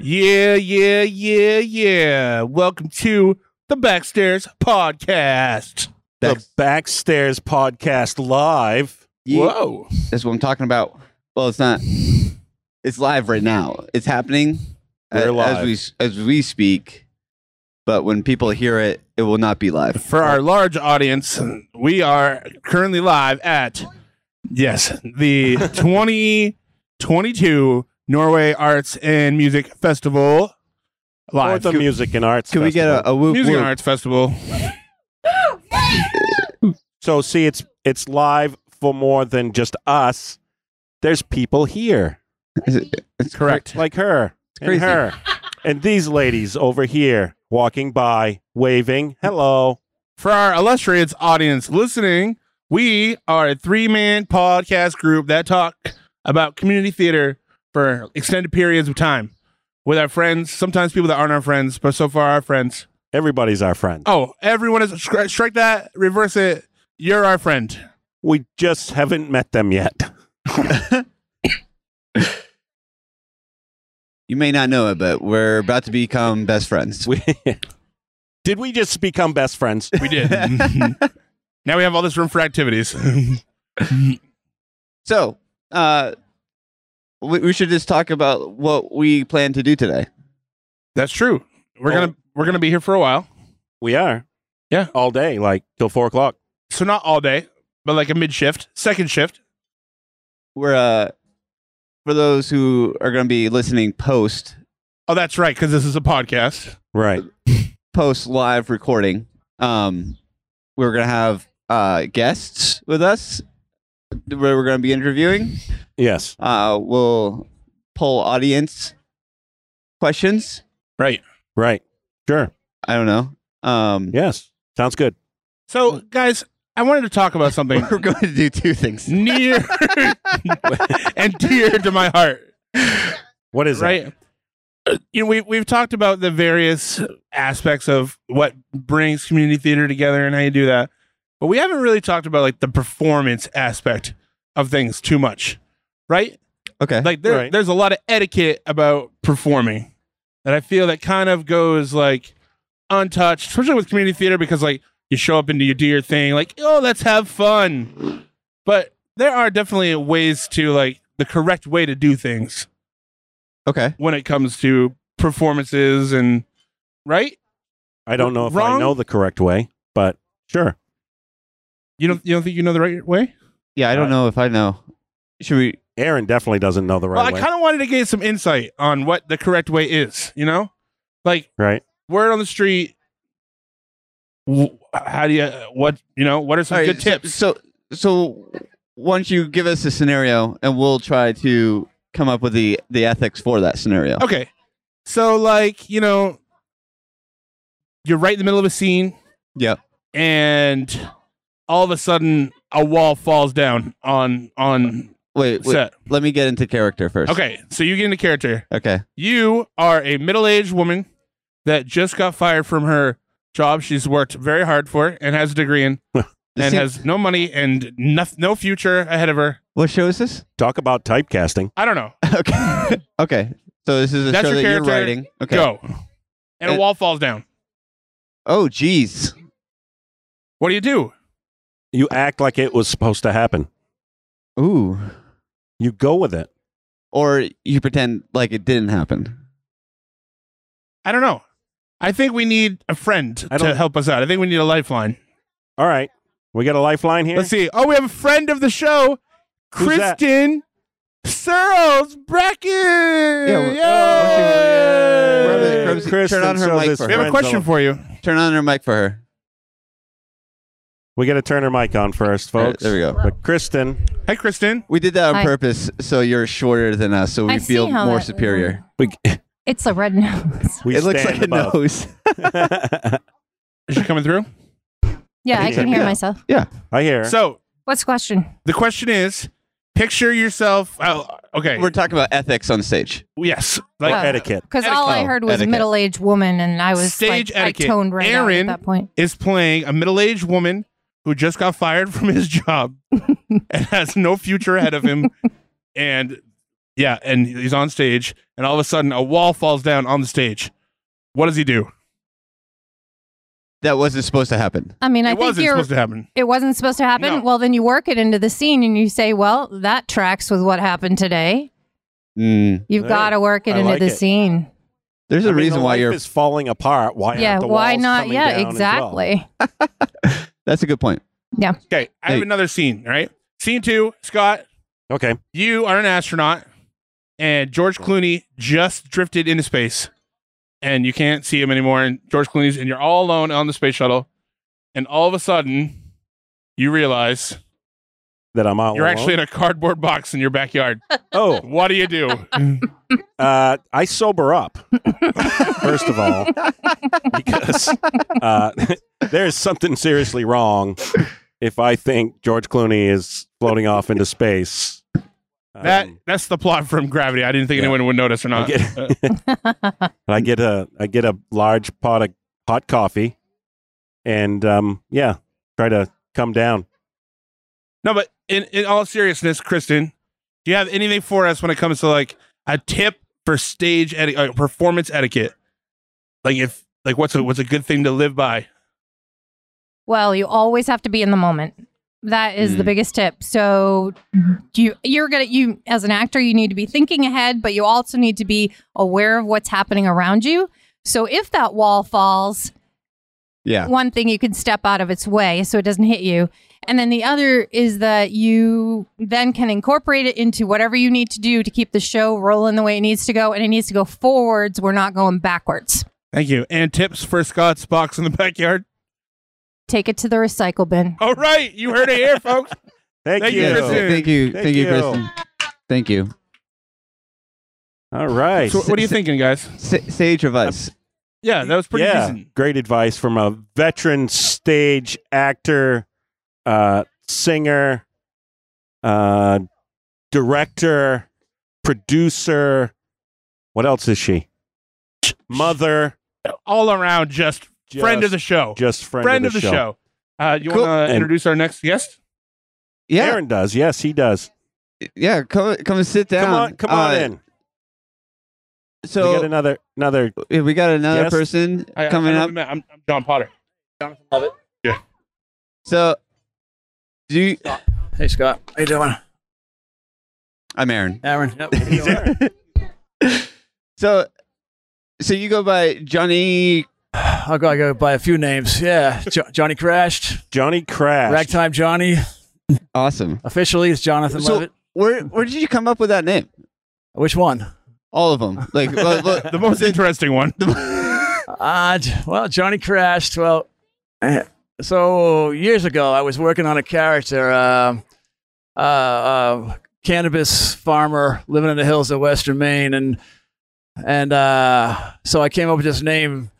Yeah, yeah, yeah, yeah. Welcome to the Backstairs Podcast. the Backstairs Podcast Live. Whoa. That's what I'm talking about. Well, it's not. It's live right now. It's happening We're a- live. as we as we speak. But when people hear it, it will not be live. For our large audience, we are currently live at, yes, the 2022 Norway Arts and Music Festival. Or Live. the Music and Arts. Can we get a, a whoop Music and whoop? Arts Festival. So see, it's it's live for more than just us. There's people here, It's Correct. like her and crazy. her, and these ladies over here walking by, waving. Hello. For our illustrious audience listening, we are a three man podcast group that talk about community theater for extended periods of time with our friends, sometimes people that aren't our friends, but so far our friends. Everybody's our friend. Oh, everyone is stri- strike that, reverse it. You're our friend. We just haven't met them yet. You may not know it, but we're about to become best friends. We did we just become best friends? We did. now we have all this room for activities. So, uh, we, we should just talk about what we plan to do today. That's true. We're Oh. gonna we're gonna be here for a while. We are. Yeah. all day, like till four o'clock. So not all day, but like a mid shift, second shift. We're uh, for those who are going to be listening post Oh, that's right, because this is a podcast. Right. post live recording. Um, we're gonna have uh guests with us. Where we're gonna be interviewing. Yes. Uh, we'll poll audience questions. Right. Right. Sure. I don't know. Um, Yes. Sounds good. So, guys, I wanted to talk about something we're going to do two things. near and dear to my heart. What is that? right? Uh, You know, we we've talked about the various aspects of what brings community theater together and how you do that, but we haven't really talked about like the performance aspect of things too much, right? Okay. Like there, Right. there's a lot of etiquette about performing that I feel that kind of goes like untouched, especially with community theater because like you show up and you do your thing, like oh let's have fun, but there are definitely ways to like the correct way to do things okay. when it comes to performances and right. I don't know if I know the correct way, but sure. You don't you don't think you know the right way? Yeah, I don't uh, know if I know. Should we? Aaron definitely doesn't know the right well, I way. kind of wanted to get some insight on what the correct way is. You know, like right. word on the street. w- How do you what you know? What are some All right, good tips? So, so once you give us a scenario, and we'll try to come up with the the ethics for that scenario. Okay, so like you know, you're right in the middle of a scene, Yep. and all of a sudden a wall falls down on on Wait, wait. set. Let me get into character first. Okay, so you get into character. Okay. You are a middle aged woman that just got fired from her job she's worked very hard for and has a degree in and has no money and no, no future ahead of her. what show is this? Talk about typecasting. I don't know. Okay. okay. So this is a That's show your that you're writing. Okay. Go. And a wall falls down. Oh, jeez. What do you do? You act like it was supposed to happen. Ooh. You go with it. Or you pretend like it didn't happen. I don't know. I think we need a friend to help us out. I think we need a lifeline. All right. We got a lifeline here. Let's see. Oh, we have a friend of the show, Who's that? Kristen Searles Brackett. well, oh, Yay! Grab it. Kristen Turn on her shows mic his for we have a friends question all- for you. Turn on her mic for her. We got to turn her mic on first, All right, folks. there we go. But Kristen, Hi, Kristen. We did that on Hi. purpose so you're shorter than us, so we I feel how more that- superior. we, It's a red nose. we it looks stand like a nose. Is she coming through? Yeah, I can hear myself. Yeah. myself. I hear. So What's the question? the question is: Picture yourself. Oh, okay. We're talking about ethics on stage. yes. Like Oh. etiquette. Because all I Etiquette. heard was Etiquette. middle-aged woman, and I was Stage like, etiquette. I toned right out Aaron- at that point. is playing a middle-aged woman who just got fired from his job and has no future ahead of him, and Yeah, and he's on stage, and all of a sudden a wall falls down on the stage. What does he do? That wasn't supposed to happen. I mean, I it think wasn't you're. supposed to happen. it wasn't supposed to happen. No. Well, then you work it into the scene and you say, well, that tracks with what happened today. Mm. You've Hey, got to work it I into like the it. scene. There's I a mean, reason the why life you're. is falling apart. Why? yeah, aren't the why walls not? Yeah, exactly. well? exactly. That's a good point. Yeah. Okay, I have Hey. another scene. All right, scene two. Scott, Okay. you are an astronaut, and George Clooney just drifted into space, and you can't see him anymore. And George Clooney's, and you're all alone on the space shuttle, and all of a sudden, you realize That I'm out. you're alone? actually in a cardboard box in your backyard. Oh, what do you do? uh, I sober up. First of all, because uh, there's something seriously wrong if I think George Clooney is floating off into space. that Um, that's the plot from Gravity. I didn't think Yeah. anyone would notice or I not. get, Uh, I get a I get a large pot of hot coffee, and um, yeah, try to come down. No, but in, in all seriousness, Kristen, do you have anything for us when it comes to like a tip for stage eti- uh, performance etiquette? Like if like what's a what's a good thing to live by? Well, you always have to be in the moment. That is the Mm. biggest tip. So you you're gonna you as an actor you need to be thinking ahead, but you also need to be aware of what's happening around you. So if that wall falls, Yeah. one thing you can step out of its way so it doesn't hit you. And then the other is that you then can incorporate it into whatever you need to do to keep the show rolling the way it needs to go. And it needs to go forwards. We're not going backwards. Thank you. And tips for Scott's box in the backyard. Take it to the recycle bin. All right, you heard it here, folks. Thank, Thank you, you. Kristen. Thank you. Thank Thank, you, you. Kristen. Thank you. All right. So what are you thinking, guys? Sa- sage advice. Yeah, that was pretty yeah, decent. great advice from a veteran stage actor, uh, singer, uh, director, producer. What else is she? Mother, All around, just, friend of the show. just friend, friend of the, show. Uh, you Cool. want to introduce our next guest? Yeah. Aaron does. Yes, he does. Yeah. Come, come and sit down. Come on, come on Uh, in. So we got another another. we got another Yes. person I, coming I up. I'm, I'm John Potter. Jonathan Leavitt. Yeah. So, do you, Hey Scott, how you doing? I'm Aaron. Aaron. Yep. Aaron. So, so you go by Johnny. I'll go, I go by a few names. Yeah, jo- Johnny crashed. Johnny Crash. Ragtime Johnny. Awesome. Officially, it's Jonathan So, Leavitt. where where did you come up with that name? Which one? All of them. Like well, well, The most interesting one. Uh, well, Johnny crashed. Well, eh, so years ago, I was working on a character, uh, uh, uh, cannabis farmer living in the hills of Western Maine, and and uh, so I came up with this name,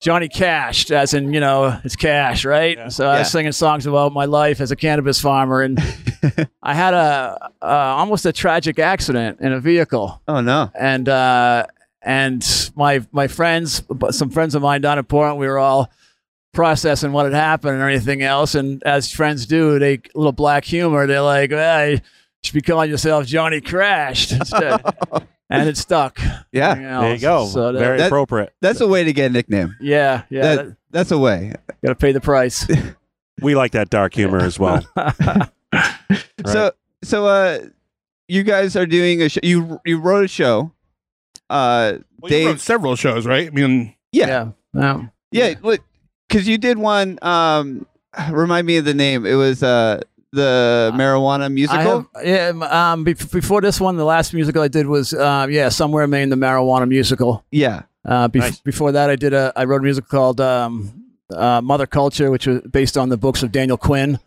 Johnny Cashed, as in you know it's cash, right? Yeah. So I Yeah. was singing songs about my life as a cannabis farmer, and I had a uh, almost a tragic accident in a vehicle oh no. and uh, and my my friends, some friends of mine down in Portland, we were all processing what had happened and everything else. And as friends do, they little black humor. They're like, well, you should be calling yourself Johnny Crashed instead, and it stuck. Yeah, There you go. So that- Very That- appropriate. that's a way to get a nickname. yeah, yeah, That- that, That's a way. got to pay the price. We like that dark humor as well. So so uh, you guys are doing a show. You you wrote a show. Uh, Well, you Dave- wrote several shows, right? I mean, yeah, yeah, yeah. yeah. Because you did one. Um, remind me of the name. It was uh the marijuana musical. have, yeah, um, be- before this one, the last musical I did was, uh, yeah, somewhere in Maine, the marijuana musical. yeah. Uh, bef- Nice. Before that, I did a I wrote a musical called um, uh, Mother Culture, which was based on the books of Daniel Quinn.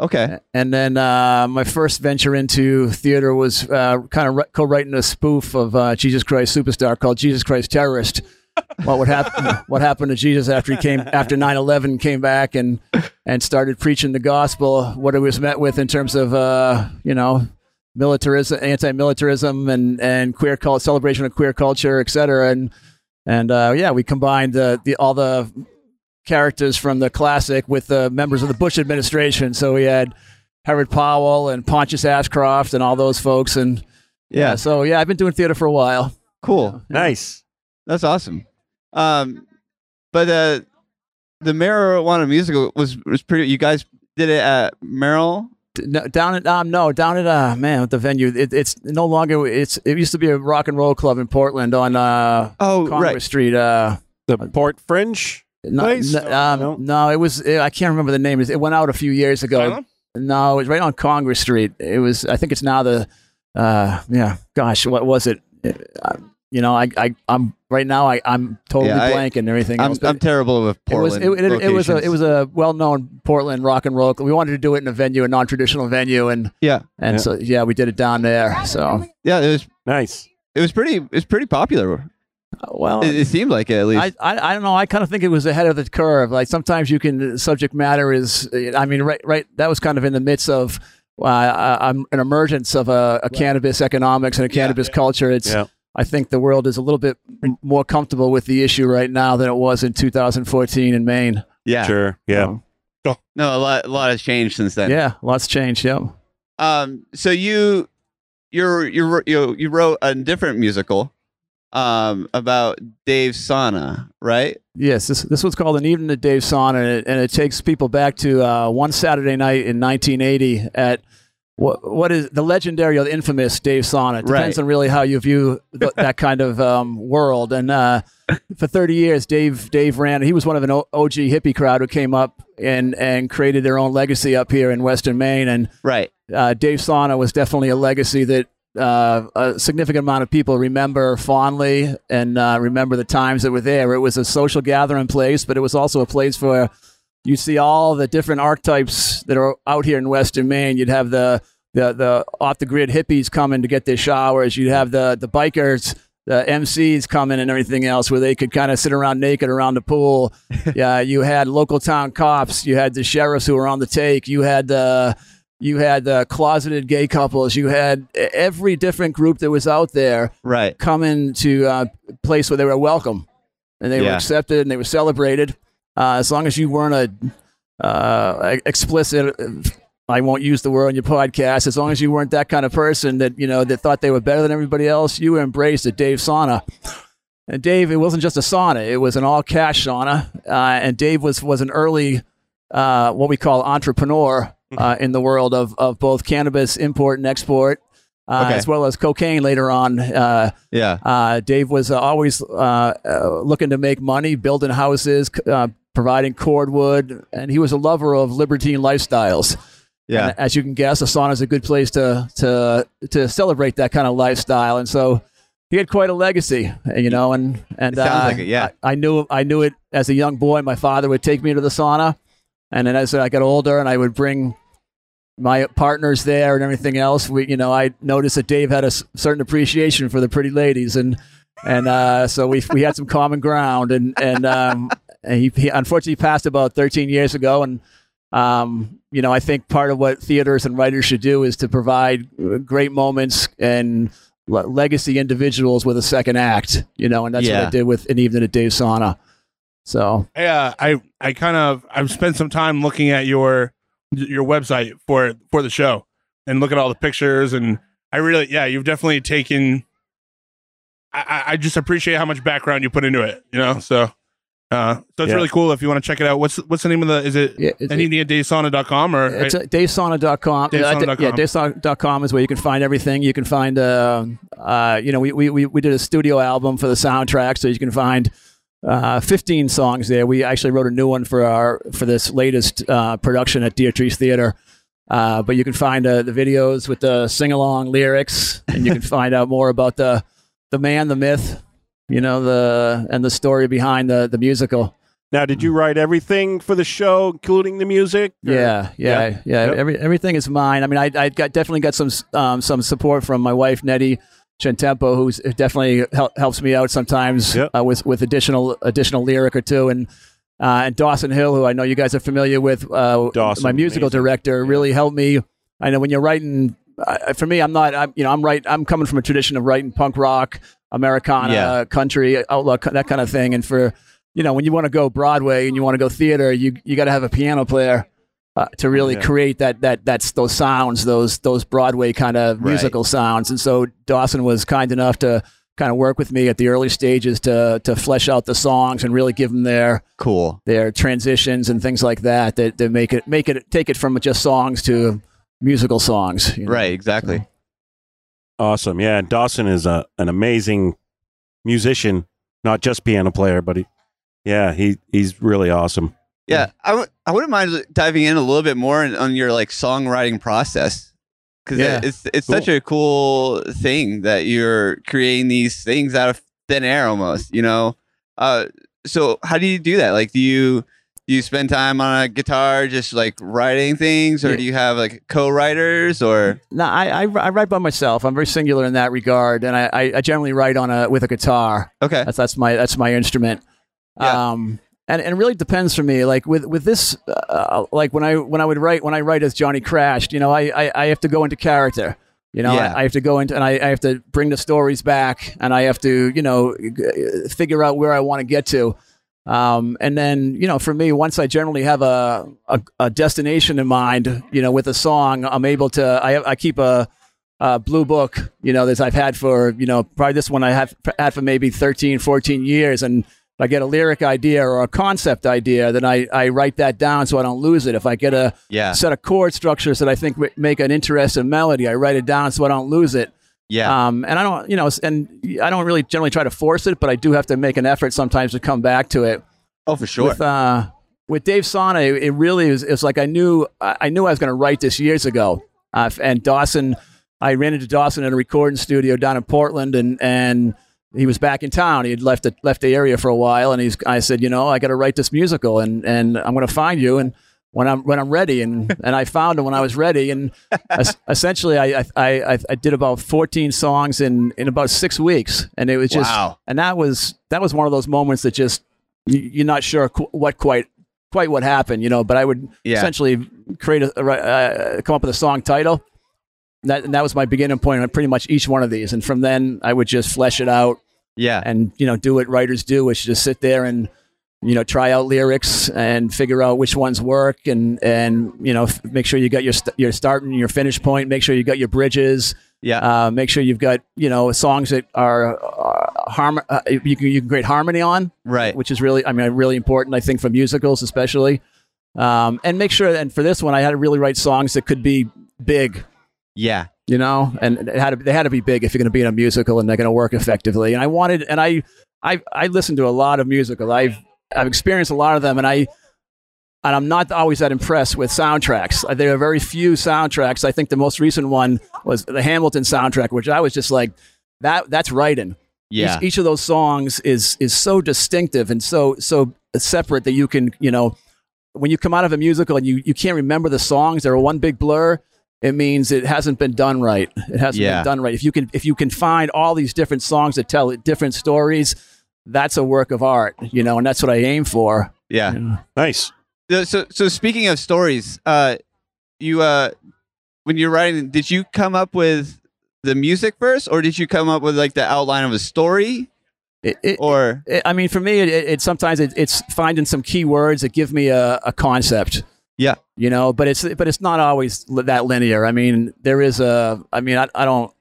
Okay. And then uh, my first venture into theater was uh, kind of re- co-writing a spoof of uh, Jesus Christ Superstar called Jesus Christ Terrorist. what would happen? what happened to Jesus after he came after 9/11 came back and and started preaching the gospel? What it was met with in terms of uh, you know militarism, anti-militarism, and and queer cult celebration of queer culture, et cetera. And and uh, yeah, we combined the, the all the characters from the classic with the members of the Bush administration. So we had Herod Powell and Pontius Ashcroft and all those folks, and Yeah. So yeah, I've been doing theater for a while. Cool. Nice. That's awesome. Um, but uh, the marijuana musical was was pretty. You guys did it at Merrill. No, down at um no down at uh man with the venue it, it's no longer it's it used to be a rock and roll club in Portland on uh Oh, Congress right. Street uh The Port Fringe. No, Place? no, um, No. no it was I can't remember the name it went out a few years ago Asylum? no it was right on Congress Street it was I think it's now the uh yeah gosh what was it uh, you know I I I'm right now I I'm totally Yeah, I- and everything I'm, else, I'm terrible with it was Portland. it, it, it was a it was a well known Portland rock and roll. We wanted to do it in a venue, a non traditional venue, and yeah, and Yeah. so yeah, we did it down there. So yeah. It was Nice. it was pretty it was pretty popular. Uh, well, It, it seemed like it at least. I, I I don't know. I kind of think it was ahead of the curve. Like sometimes you can subject matter is. I mean, right right. That was kind of in the midst of. Uh, uh, um, an emergence of a, a cannabis economics and a cannabis culture. It's. Yeah. I think the world is a little bit more comfortable with the issue right now than it was in 2014 in Maine. yeah. Sure. Yeah. So, No, a lot a lot has changed since then. yeah, lots changed. Yep. Um. So you you're you you you wrote a different musical, um, about Dave Sauna, right? Yes, this this was called an evening at Dave Sauna, and it, and it takes people back to uh, one Saturday night in 1980 at what what is the legendary or the infamous Dave Sauna. It depends Right. on really how you view th- that kind of um, world. And uh, for 30 years, Dave Dave ran. He was one of an O- OG hippie crowd who came up and and created their own legacy up here in Western Maine. And Right. uh, Dave Sauna was definitely a legacy that uh, a significant amount of people remember fondly and uh, remember the times that were there. It was a social gathering place, but it was also a place where you see all the different archetypes that are out here in Western Maine. You'd have the the, the off the grid hippies coming to get their showers. You'd have the the bikers. The MCs coming and everything else, where they could kind of sit around naked around the pool. yeah, you had local town cops. You had the sheriffs who were on the take. You had the you had the closeted gay couples. You had every different group that was out there Right. coming to a place where they were welcome and they were accepted and they were celebrated. Uh, as long as you weren't a uh, explicit, I won't use the word on your podcast. As long as you weren't that kind of person that you know that thought they were better than everybody else, you were embraced at Dave Sauna. And Dave, it wasn't just a sauna; it was an all-cash sauna. Uh, and Dave was was an early, uh, what we call entrepreneur uh, in the world of of both cannabis import and export, uh, Okay. as well as cocaine later on. Uh, Yeah. uh, Dave was uh, always uh, uh, looking to make money, building houses, uh, providing cordwood, and he was a lover of libertine lifestyles. Yeah. And as you can guess, a sauna is a good place to to to celebrate that kind of lifestyle. And so he had quite a legacy, you know. And and uh, like it, yeah. I, I knew I knew it as a young boy. My father would take me to the sauna, and then as I got older, and I would bring my partners there and everything else. We, you know, I noticed that Dave had a s- certain appreciation for the pretty ladies, and and uh, so we we had some common ground. And and, um, and he, he unfortunately passed about 13 years ago, and um, you know, I think part of what theaters and writers should do is to provide uh, great moments and le- legacy individuals with a second act. You know, and that's what I did with an evening at Dave's Sauna. So uh, I I kind of I've spent some time looking at your your website for for the show and look at all the pictures and I really yeah you've definitely taken I, I- just appreciate how much background you put into it you know so uh so it's Yeah. really cool if you want to check it out what's what's the name of the is it yeah, it's, anything at davesauna.com or It's davesauna.com. Davesauna.com. Uh, yeah, davesauna.com is where you can find everything. You can find, uh, uh, you know, we, we, we, we did a studio album for the soundtrack, so you can find uh, 15 songs there. We actually wrote a new one for our for this latest uh, production at Deertrees Theater. Uh, but you can find uh, the videos with the sing along lyrics, and you can find out more about the the man, the myth, you know, the and the story behind the the musical. Now, did you write everything for the show, including the music? or- Yeah, yeah, yeah. Yep. Every, everything is mine. I mean, I, I got definitely got some um, some support from my wife Nettie Chentempo, who's definitely hel- helps me out sometimes Yep. uh, with with additional additional lyric or two, and uh, and Dawson Hill, who I know you guys are familiar with, uh, Dawson, my musical amazing. director, really helped me. I know when you're writing, uh, for me, I'm not, I'm you know, I'm right, I'm coming from a tradition of writing punk rock, Americana, Yeah. country, outlaw, that kind of thing, and for you know, when you want to go Broadway and you want to go theater, you you got to have a piano player. Uh, to really Yeah. create that that that's those sounds, those those Broadway kind of Right. musical sounds. And so Dawson was kind enough to kind of work with me at the early stages to to flesh out the songs and really give them their Cool. their transitions and things like that that, that make it make it take it from just songs to musical songs. you know? Right. Exactly. Awesome. Yeah, and Dawson is a, an amazing musician, not just piano player, but he, yeah, he he's really awesome. Yeah, I w- I wouldn't mind diving in a little bit more on, your like songwriting process because Yeah. it's it's such a cool thing that you're creating these things out of thin air almost. You know, uh, so how do you do that? Like, do you do you spend time on a guitar just like writing things, or Yeah. do you have like co-writers or No, I, I I write by myself. I'm very singular in that regard, and I, I, I generally write on a with a guitar. okay? That's that's my that's my instrument. Yeah. Um, and, and it really depends for me. Like with with this, uh, like when I when I would write when I write as Johnny Crashed, you know, I I, I have to go into character. You know, Yeah. I, I have to go into and I, I have to bring the stories back, and I have to you know g- figure out where I want to get to. Um, and then you know, for me, once I generally have a, a a destination in mind, you know, with a song, I'm able to. I I keep a uh, blue book, you know, that I've had for, you know, probably this one I have had for maybe 13, 14 years. And if I get a lyric idea or a concept idea, then I, I write that down so I don't lose it. If I get a Yeah, set of chord structures that I think w- make an interesting melody, I write it down so I don't lose it. yeah, Um, and I don't, you know, and I don't really generally try to force it, but I do have to make an effort sometimes to come back to it oh for sure. with uh, with Dave Sauna, it, it really was. It's like I knew I I knew I was going to write this years ago. Uh, and Dawson, I ran into Dawson in a recording studio down in Portland, and and he was back in town. He had left the, left the area for a while, and he's. I said, you know, I got to write this musical, and and I'm going to find you, and when I'm when I'm ready, and and I found him when I was ready, and es- essentially I, I I I did about 14 songs in in about six weeks, and it was just wow. and that was that was one of those moments that just you, you're not sure qu- what quite quite what happened, you know. But I would Yeah. essentially create a, a uh, come up with a song title. That and that was my beginning point on pretty much each one of these, and from then I would just flesh it out Yeah, and you know do what writers do, which is just sit there and you know try out lyrics and figure out which ones work, and and you know f- make sure you got your st- your start and your finish point. Make sure you got your bridges yeah, uh, make sure you've got you know songs that are uh, harm uh, you can you can create harmony on, right. which is really I mean really important I think for musicals especially. Um, and make sure and for this one I had to really write songs that could be big, Yeah, you know, and it had to, they had to be big if you're going to be in a musical and they're going to work effectively. And I wanted and I I I listened to a lot of musicals. I've I've experienced a lot of them, and I. And I'm not always that impressed with soundtracks. Uh, There are very few soundtracks. I think the most recent one was the Hamilton soundtrack, which I was just like, that that's writing. yeah, Each, each of those songs is is so distinctive and so so separate that you can you know when you come out of a musical and you you can't remember the songs, they're one big blur. It means it hasn't been done right. It hasn't Yeah. been done right. If you can if you can find all these different songs that tell different stories, that's a work of art, you know, and that's what I aim for. yeah. Nice. So- so so speaking of stories uh you uh when you're writing did you come up with the music first or did you come up with like the outline of a story It, it, or it- I mean, for me, it, it, it sometimes it, it's finding some key words that give me a, a concept. Yeah. You know, but it's but it's not always that linear. I mean, there is a. I mean, I, I don't.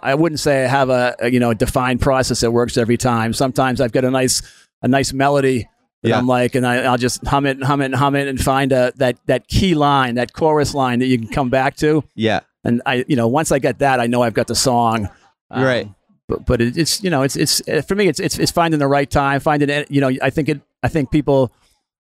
I wouldn't say I have a, a you know defined process that works every time. Sometimes I've got a nice a nice melody that Yeah. I'm like, and I, I'll just hum it and hum it and hum it and find a that that key line, that chorus line that you can come back to. yeah And I, you know, once I get that, I know I've got the song. Um, Right. But but it, it's you know it's it's for me it's it's it's finding the right time, finding it. You know, I think it. I think people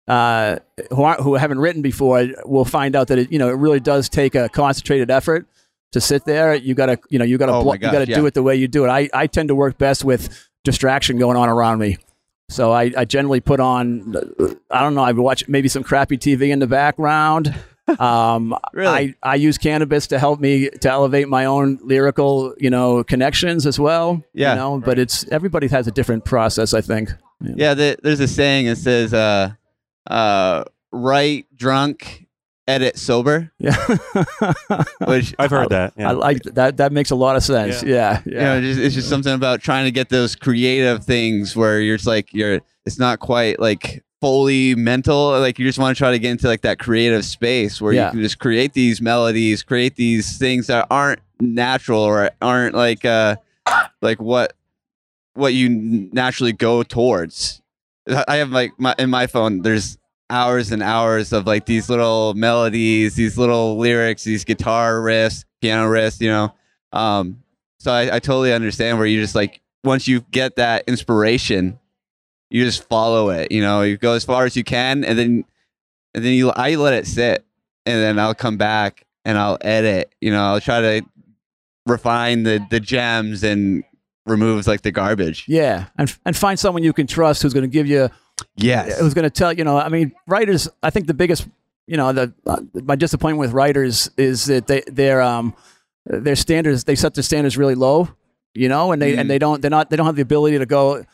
uh, who aren't who haven't written before will find out that it you know it really does take a concentrated effort to sit there. You gotta you know you gotta Oh blo- you gotta yeah. do it the way you do it. I I tend to work best with distraction going on around me. So I, I generally put on, I don't know, I watch maybe some crappy TV in the background. Um, Really? I, I use cannabis to help me to elevate my own lyrical, you know, connections as well. Yeah. You know, but it's everybody has a different process, I think. yeah the, there's a saying that says uh uh write drunk edit sober Yeah. which I've heard that. Yeah. I like that. That makes a lot of sense. Yeah. Yeah. you know just, it's just something about trying to get those creative things where you're just like you're it's not quite like fully mental like you just want to try to get into like that creative space where Yeah. you can just create these melodies create these things that aren't natural or aren't like uh like what what you naturally go towards I have like my in my phone there's hours and hours of like these little melodies these little lyrics these guitar riffs piano riffs you know um so I, I totally understand where you just like once you get that inspiration you just follow it. You know, you go as far as you can, and then and then you I let it sit, and then I'll come back and I'll edit. You know, I'll try to refine the the gems and remove like the garbage. Yeah, and and find someone you can trust who's going to give you Yes. who's going to tell you know i mean writers i think the biggest you know the uh, my disappointment with writers is that they their um their standards they set their standards really low you know and they Mm. and they don't they're not they don't have the ability to go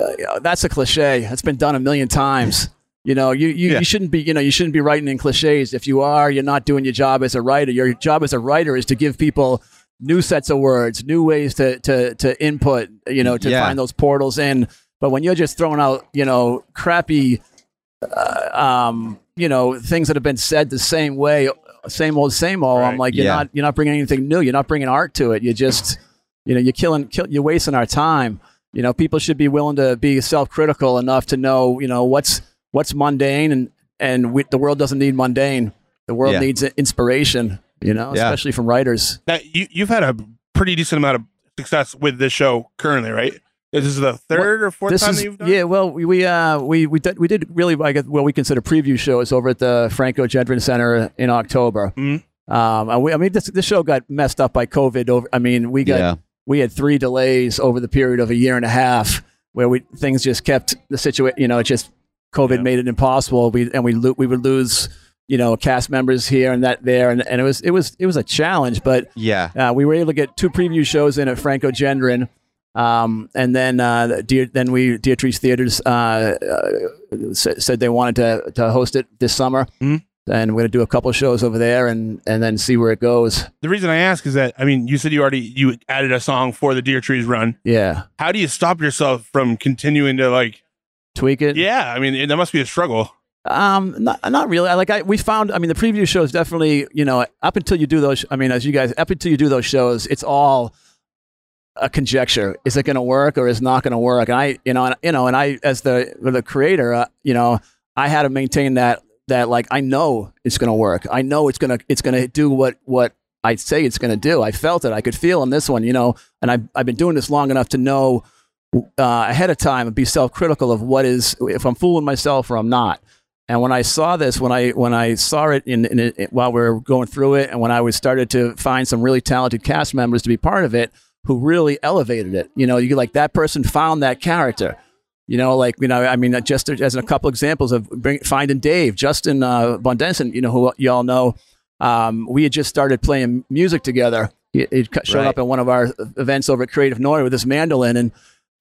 uh, you know, that's a cliche that's been done a million times you know you you, Yeah. you shouldn't be you know you shouldn't be writing in cliches if you are you're not doing your job as a writer your job as a writer is to give people new sets of words new ways to to to input you know to Yeah. find those portals in but when you're just throwing out, you know, crappy, uh, um, you know, things that have been said the same way, same old, same old, I'm like, you're Yeah. not, you're not bringing anything new. You're not bringing art to it. You just, you know, you're killing, kill, you're wasting our time. You know, people should be willing to be self-critical enough to know, you know, what's what's mundane, and and we, the world doesn't need mundane. The world Yeah. needs inspiration. You know, Yeah. especially from writers. That you you've had a pretty decent amount of success with this show currently, right? This is the third or fourth this time is that you've done. yeah. Well, we we uh we we did we did really I guess what we consider preview shows over at the Franco Gendron Center in October. Mhm. Um, and we, I mean, this this show got messed up by COVID. Over, I mean, we got yeah. we had three delays over the period of a year and a half where we things just kept the situation. You know, it just COVID Yeah. made it impossible. We and we lo- we would lose you know cast members here and that there, and, and it was it was it was a challenge, but. Yeah. Uh, we were able to get two preview shows in at Franco Gendron. Um, and then, uh, Dear, then we, Deertrees Theaters, uh, uh, said, said they wanted to, to host it this summer. Mhm. And we're going to do a couple shows over there and, and then see where it goes. The reason I ask is that I mean, you said you already you added a song for the Deertrees Run. Yeah. How do you stop yourself from continuing to like? Tweak it. Yeah, I mean, that must be a struggle. Um, not, not really. I like I we found. I mean, the preview shows definitely. You know, up until you do those. I mean, as you guys, up until you do those shows, it's all a conjecture. Is it going to work or is not going to work? And I, you know, and, you know, and I, as the the creator, uh, you know, I had to maintain that that like I know it's going to work. I know it's gonna it's gonna do what what I say it's going to do. I felt it. I could feel on this one. You know, and I I've been doing this long enough to know uh, ahead of time and be self critical of what is if I'm fooling myself or I'm not. And when I saw this, when I when I saw it in, in it, while we were going through it, and when I was started to find some really talented cast members to be part of it, who really elevated it. You know, you like that person found that character. You know, like you know, I mean, just as a couple examples of bring, finding Dave, Justin uh, Von Denson, you know, who y'all know. Um, we had just started playing music together. He, he showed Right. up at one of our events over at Creative Noise with his mandolin and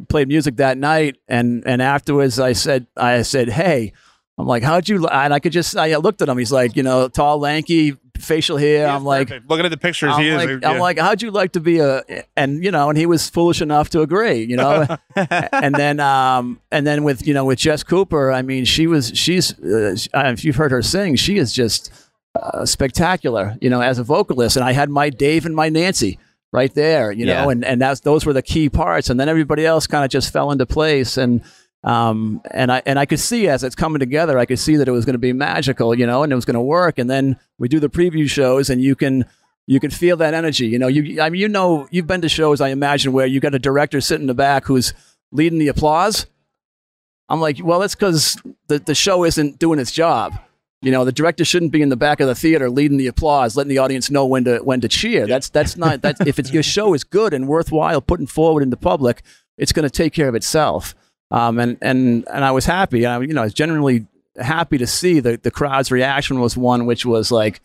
played music that night. And and afterwards, I said, I said, hey. I'm like, how'd you? li-" And I could just, I looked at him. He's like, you know, tall, lanky, facial hair. I'm is like, perfect. looking at the pictures. I'm he is. like, yeah. I'm like, how'd you like to be a? And you know, and he was foolish enough to agree. You know, and then, um, and then with you know with Jess Cooper, I mean, she was she's uh, if you've heard her sing, she is just uh, spectacular. You know, as a vocalist, and I had my Dave and my Nancy right there. You know, and and that's those were the key parts, and then everybody else kind of just fell into place and. Um, and I and I could see as it's coming together, I could see that it was going to be magical, you know, and it was going to work. And then we do the preview shows, and you can you can feel that energy. You know, you I mean, you know, you've been to shows, I imagine, where you got a director sitting in the back who's leading the applause. I'm like, well, that's because the the show isn't doing its job. You know, the director shouldn't be in the back of the theater leading the applause, letting the audience know when to when to cheer. That's that's not that's if it's your show is good and worthwhile putting forward in the public, it's going to take care of itself. Um, and and and I was happy. I you know I was genuinely happy to see the the crowd's reaction was one which was like,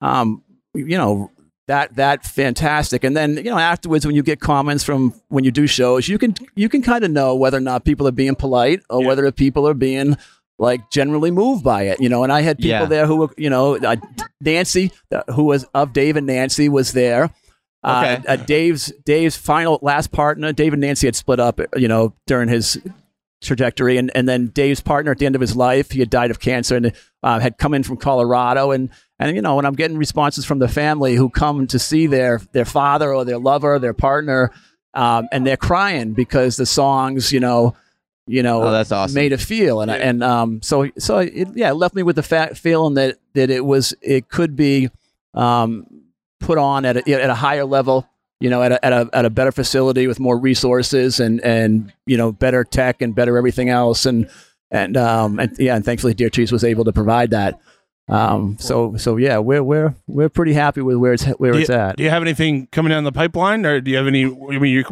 um, you know that that fantastic. And then you know afterwards when you get comments from when you do shows, you can you can kind of know whether or not people are being polite or Yeah. whether people are being like generally moved by it, you know. And I had people Yeah. there who were, you know, uh, Nancy, who was of Dave and Nancy, was there. Uh, Okay. uh, Dave's Dave's final last partner, Dave and Nancy had split up, you know, during his trajectory. And and then Dave's partner at the end of his life, he had died of cancer and uh, had come in from Colorado. And and you know, when I'm getting responses from the family who come to see their their father or their lover, their partner, um, and they're crying because the songs, you know. You know, Oh, that's awesome. made it feel, and and um, so so it, yeah, it left me with the fa- feeling that that it was it could be um, put on at a, at a higher level, you know, at a, at a at a better facility with more resources and and you know better tech and better everything else, and and um and yeah, and thankfully Deertrees was able to provide that. Um, so so yeah, we're we're we're pretty happy with where it's where do it's you, at. Do you have anything coming down the pipeline, or do you have any? I mean, you're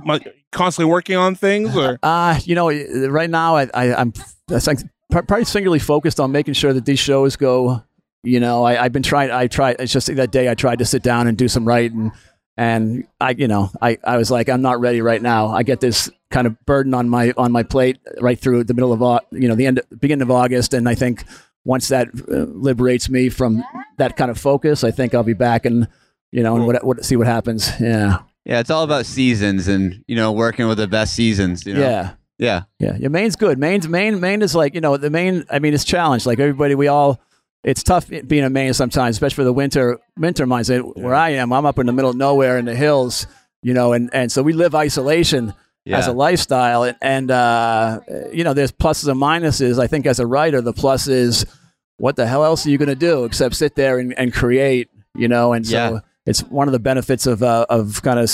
constantly working on things, or Uh, you know, right now I, I I'm that's like probably singularly focused on making sure that these shows go. You know, I, I've been trying. I tried. It's just that day I tried to sit down and do some writing, and I, you know, I, I was like, I'm not ready right now. I get this kind of burden on my on my plate right through the middle of you know the end beginning of August, and I think once that uh, liberates me from that kind of focus, I think I'll be back and you know and what, what see what happens. Yeah, Yeah, it's all about seasons and you know working with the best seasons. You know? yeah. yeah, Yeah, yeah. Maine's good. Maine's Maine. Maine is like you know the Maine. I mean, it's challenged. Like everybody, we all. It's tough being in Maine sometimes, especially for the winter winter months. And Where I am, I'm up in the middle of nowhere in the hills, you know, and and so we live isolation yeah. as a lifestyle. And, and uh, you know, there's pluses and minuses. I think as a writer, the plus is what the hell else are you going to do except sit there and, and create, you know? And so Yeah. it's one of the benefits of uh, of kind of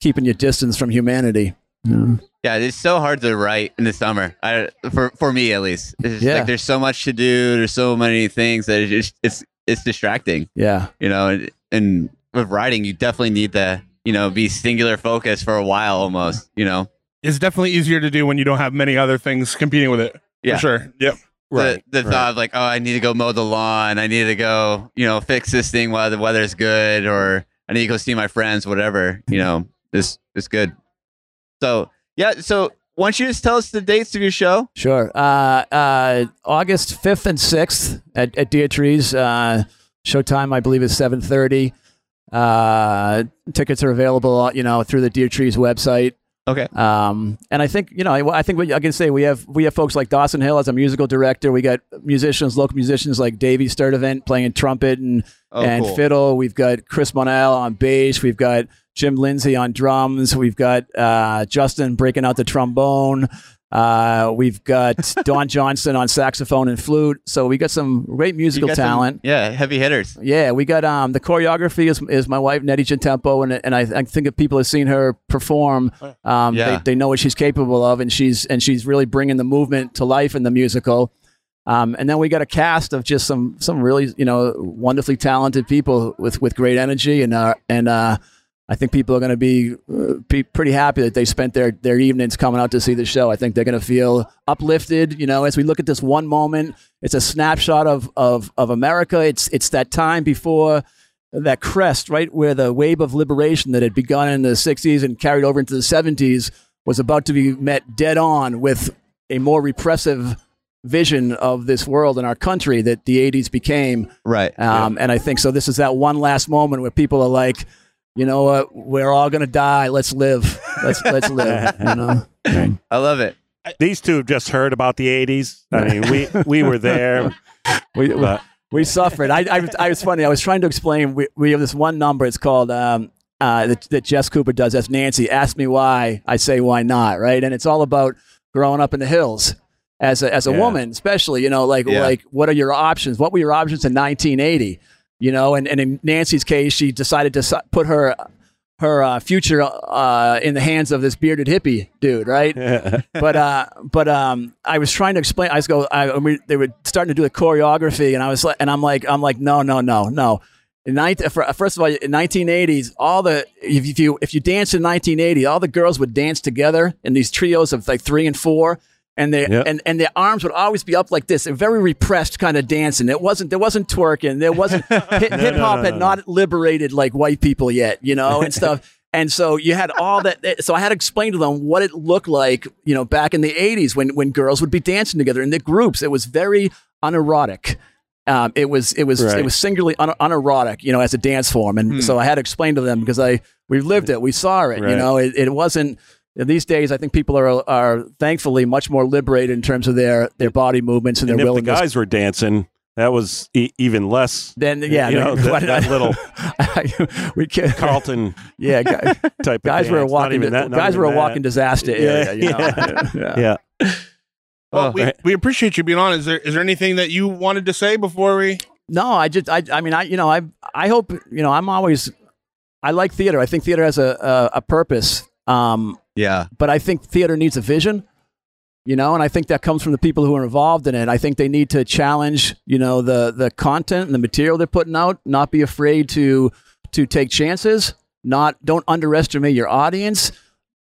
keeping your distance from humanity. Yeah. Yeah, it's so hard to write in the summer. I, for for me at least, it's just Yeah. like there's so much to do. There's so many things that it's just, it's it's distracting. Yeah. You know, and, and with writing, you definitely need to you know be singular focused for a while almost. You know, it's definitely easier to do when you don't have many other things competing with it. Yeah. For sure. Yep. the, the thought of like, oh, I need to go mow the lawn. I need to go, you know, fix this thing while the weather's good, or I need to go see my friends, whatever. You know, this is good. So yeah, so why don't you just tell us the dates of your show? Sure. Uh, uh, August fifth and sixth at, at Deertrees. Uh, showtime, I believe, is seven thirty. Uh, tickets are available, you know, through the Deertrees website. Okay. Um, and I think you know, I, I think what I can say we have we have folks like Dawson Hill as a musical director. We got musicians, local musicians like Davey Sturdivant playing trumpet and Oh, and cool. fiddle. We've got Chris Monell on bass. We've got Jim Lindsay on drums. We've got uh, Justin breaking out the trombone. Uh, we've got Don Johnson on saxophone and flute. So we got some great You musical got some- talent. yeah, heavy hitters. Yeah, we got um the choreography is, is my wife Nettie Gentempo, and and I, I think if people have seen her perform, um, Yeah. they, they know what she's capable of, and she's and she's really bringing the movement to life in the musical. Um, and then we got a cast of just some some really you know wonderfully talented people with with great energy, and uh, and uh, I think people are going to be, uh, be pretty happy that they spent their their evenings coming out to see the show. I think they're going to feel uplifted. You know, as we look at this one moment, it's a snapshot of of of America. It's it's that time before that crest, right where the wave of liberation that had begun in the '60s and carried over into the '70s was about to be met dead on with a more repressive vision of this world and our country that the 80s became Right. um, And I think so. This is that one last moment where people are like, you know what? We're all gonna die. Let's live. Let's let's live. You know. I love it. These two have just heard about the 80s. I mean, we, we were there. We, we, But we suffered. I, I, I was funny. I was trying to explain. We, we have this one number. It's called um, uh, that, that Jess Cooper does. That's Nancy. Ask me why. I say why not. Right. And it's all about growing up in the hills as a as a Yeah. woman, especially. You know, like Yeah. like what are your options? What were your options in 1980? You know, and, and in Nancy's case, she decided to put her her uh, future uh, in the hands of this bearded hippie dude, right? but uh, but um, I was trying to explain. I was go. I, we, they were starting to do the choreography, and I was like, and I'm like, I'm like, no, no, no, no. In 19, first of all, in 1980s, all the if, if you if you danced in 1980, all the girls would dance together in these trios of like three and four. And they Yep. and, and their arms would always be up like this, a very repressed kind of dancing. It wasn't there wasn't twerking. There wasn't hip hop no, had no. not liberated like white people yet, you know, and stuff. And so you had all that. So I had to explain to them what it looked like, you know, back in the 80s when, when girls would be dancing together in the groups. It was very unerotic. Um, it was it was it was singularly un- unerotic, you know, as a dance form, and Hmm. so I had to explain to them because I we lived it, we saw it, you know, it, it wasn't these days, I think people are are thankfully much more liberated in terms of their their body movements and, And their if the willingness. guys were dancing, that was e- even less then yeah, you know, that- that little- we can Carlton yeah, guys, type of guys were dance. Not walking that- guys were a walking disaster area. You know? Yeah. yeah. Yeah. Well, Oh. we, we appreciate you being on. Is there is there anything that you wanted to say before we? No, I just, I, I mean, I, you know, I, I hope, you know, I'm always, I like theater. I think theater has a, a, a purpose. Um, Yeah. but I think theater needs a vision, you know, and I think that comes from the people who are involved in it. I think they need to challenge, you know, the the content and the material they're putting out. Not be afraid to to take chances. Not don't underestimate your audience.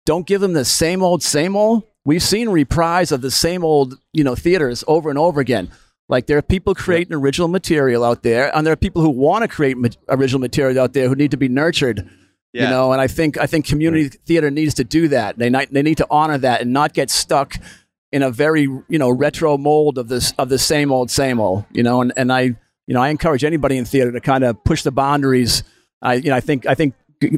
Don't give them the same old, same old. We've seen reprise of the same old, you know, theaters over and over again. Like there are people creating original material out there, and there are people who want to create ma- original material out there who need to be nurtured Yeah. you know and i think i think community theater needs to do that they ni- they need to honor that and not get stuck in a very you know retro mold of this of the same old same old you know and and i you know i encourage anybody in theater to kind of push the boundaries i you know i think i think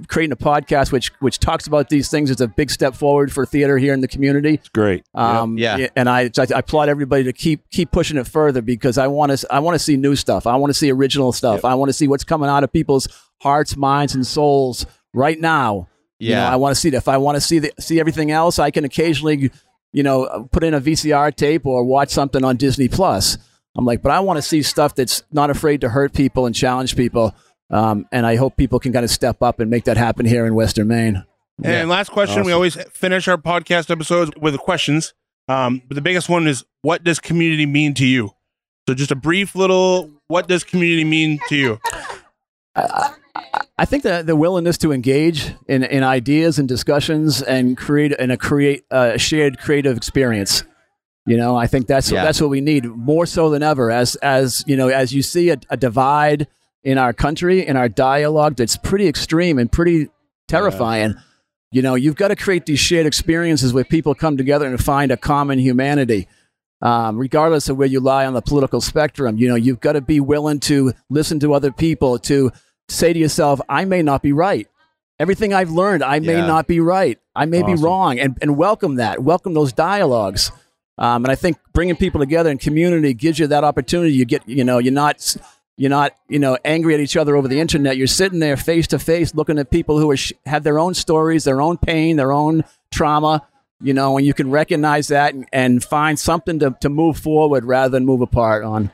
creating a podcast which which talks about these things is a big step forward for theater here in the community It's great. um, Yeah. and I, I I applaud everybody to keep keep pushing it further because I want to I want to see new stuff. I want to see original stuff. I want to see what's coming out of people's hearts, minds, and souls right now. You know, Yeah. I want to see that. If I want to see the, see everything else, I can occasionally, you know, put in a VCR tape or watch something on Disney Plus. I'm like, but I want to see stuff that's not afraid to hurt people and challenge people. Um, and I hope people can kind of step up and make that happen here in Western Maine. And last question, we always finish our podcast episodes with questions. Um, but the biggest one is, what does community mean to you? So just a brief little, what does community mean to you? I think that the willingness to engage in, in ideas and discussions and create and a create a shared creative experience. You know, I think that's Yeah. that's what we need more so than ever. As as you know, as you see a, a divide in our country in our dialogue that's pretty extreme and pretty terrifying. You know, you've got to create these shared experiences where people come together and find a common humanity. Um, regardless of where you lie on the political spectrum, you know, you've got to be willing to listen to other people, to say to yourself, I may not be right. Everything I've learned, I may Yeah. not be right. I may be wrong, and, and welcome that. Welcome those dialogues. Um, and I think bringing people together in community gives you that opportunity. You get, you know, you're not, you're not, you know, angry at each other over the internet. You're sitting there face to face, looking at people who are sh- have their own stories, their own pain, their own trauma. You know, and you can recognize that and, and find something to, to move forward rather than move apart on.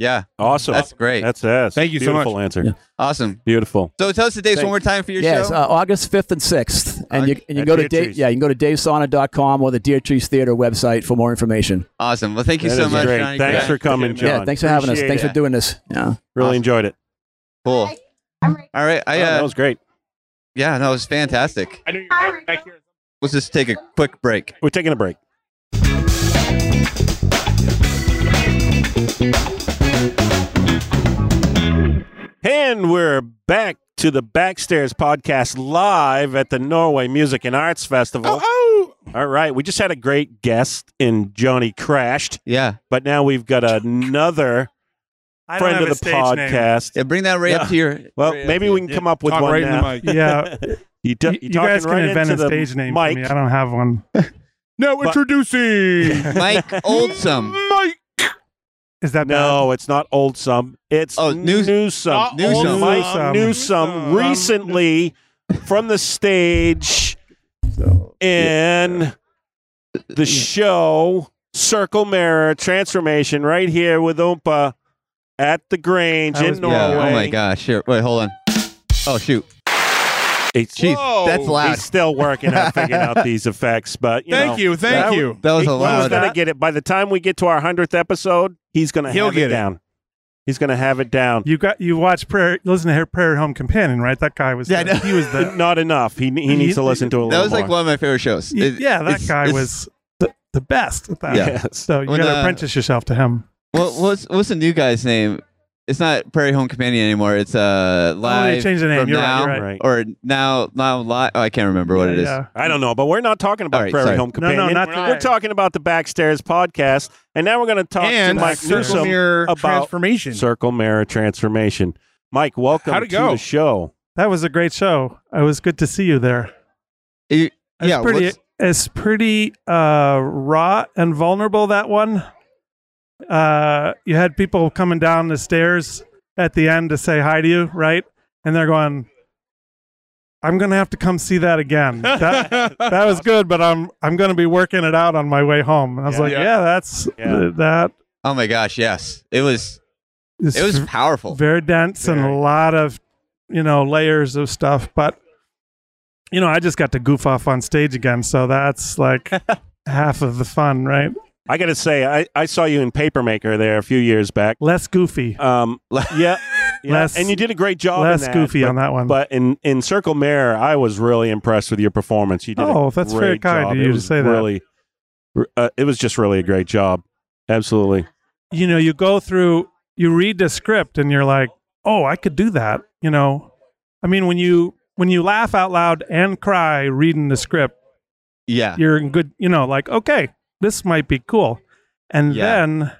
Yeah. Awesome. That's great. That's us. Thank you so Beautiful much. answer. Yeah. awesome. Beautiful. So tell us the dates Thank- one more time for your yes, show. uh, August 5th and 6th. And you, and you At go to Deer Dave, yeah, you can go to davesauna.com or the Deertrees Theater website for more information. awesome. Well, thank you That so much, great. Johnny. Thanks Craig. for coming, John. yeah, thanks for having us. Thanks it. for doing this. Yeah. Really Awesome. enjoyed it. Cool. All right. I Oh, that uh, was great. yeah, that was fantastic. I knew you were back here. Let's just take a quick break. We're taking a break. And we're back to the Backstairs podcast live at the Norway Music and Arts Festival. Oh, oh. All right. We just had a great guest in Johnny Crashed, Yeah. but now we've got another friend of the podcast. Yeah. Bring that right Yeah. up to your. Well, right maybe to we your- can come up with Talk one right now. in the mic. Yeah, you, do, you, you you guys can right invent a stage name mic. for me. I don't have one. Now But- introducing Mike Oldsome. Mike. Is that No, it's not old some. It's Oh, News- Newsom. Not Newsom. Old Mike Newsom. Newsom Newsom. recently from the stage in the show Circle Mirror Transformation right here with OMPA at the Grange That in Norway. Yeah. Oh my gosh. Here. Wait. Hold on. Oh shoot. He's, Jeez. That's loud. he's still working on figuring out these effects, but you Thank know, you. Thank that- you. That was he- a He's gonna get it by the time we get to our hundredth episode. He's gonna He'll have get it it. down. He's gonna have it down. You got you watch prayer. Listen to Prairie Home Companion, right? That guy was. Yeah, the, know. he was the. Not enough. He he needs to listen to a little That was like more. one of my favorite shows. It- yeah, that it's- guy it's- was the, the best at that. Yeah. So you When, got to uh, apprentice yourself to him. What, what's what's the new guy's name? It's not Prairie Home Companion anymore. It's uh Oh, live. they changed the name. from You're right. now, You're right. Right. Or now now live. Oh, I can't remember what yeah, it is. yeah. I don't know, but we're not talking about All right, Prairie sorry. Home No, no, Companion. not We're today. We're talking about the Backstairs podcast, and now we're going to talk and to Mike Circle Newsom Mirror about Transformation. Circle Mirror Transformation. Mike, welcome How'd it to go? the show. That was a great show. It was good to see you there. You- It was yeah. pretty. what's- is pretty uh, raw and vulnerable. That one. Uh, you had people coming down the stairs at the end to say hi to you, right? And they're going, "I'm gonna have to come see that again." That that was good, but I'm I'm gonna be working it out on my way home. And I was Yeah. like, Yeah. "Yeah, that's Yeah. that Oh my gosh, yes. It was is it was powerful. very dense and a lot of you know layers of stuff but you know i just got to goof off on stage again so that's like half of the fun right I got to say, I, I saw you in Papermaker there a few years back. less goofy Um, yeah, yeah, Less- and you did a great job. less in that, goofy but, on that one But in in Circle Mirror, I was really impressed with your performance. You did. a Oh, that's very great kind job. of It you to was say that. really, Uh, it was just really a great job. Absolutely. you know you go through you read the script and you're like oh i could do that you know i mean when you when you laugh out loud and cry reading the script yeah. you're in good you know like okay this might be cool and Yeah. then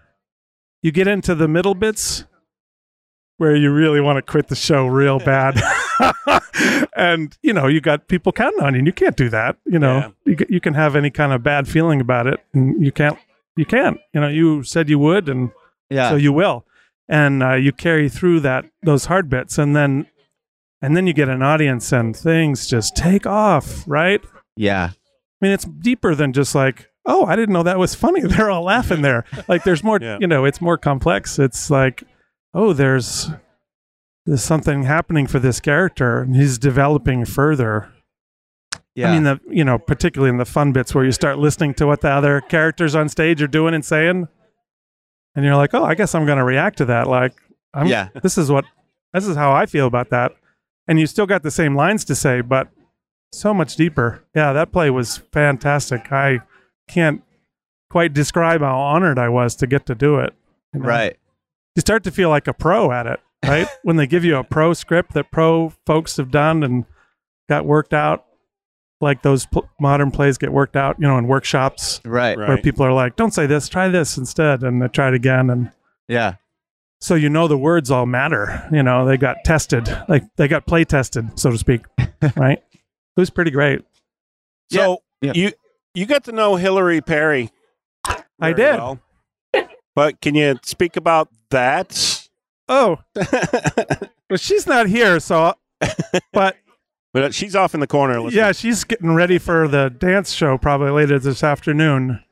you get into the middle bits where you really want to quit the show real bad and you know you got people counting on you and you can't do that you know Yeah. you, you can have any kind of bad feeling about it and you can't you can't you know you said you would and Yeah. so you will and uh, you carry through that those hard bits and then and then you get an audience and things just take off right yeah. I mean, it's deeper than just like, oh, I didn't know that was funny. They're all laughing there. Like, there's more. Yeah. You know, it's more complex. It's like, oh, there's there's something happening for this character, and he's developing further. Yeah. I mean, the you know, particularly in the fun bits where you start listening to what the other characters on stage are doing and saying, and you're like, oh, I guess I'm going to react to that. Like, I'm, Yeah. this is what this is how I feel about that. And you still got the same lines to say, but so much deeper. Yeah, that play was fantastic. I can't quite describe how honored I was to get to do it. you know? right. You start to feel like a pro at it, right? when they give you a pro script that pro folks have done and got worked out, like those pl- modern plays get worked out, you know, in workshops Right. Right. where people are like, "Don't say this, try this instead," and they try it again, and Yeah. so you know the words all matter. You know, they got tested, like they got play tested, so to speak, right? It was pretty great. So Yeah. you you got to know Hillary Perry. I did. well. But can you speak about that? Oh, but she's not here, so but but she's off in the corner. Listening. yeah, she's getting ready for the dance show probably later this afternoon.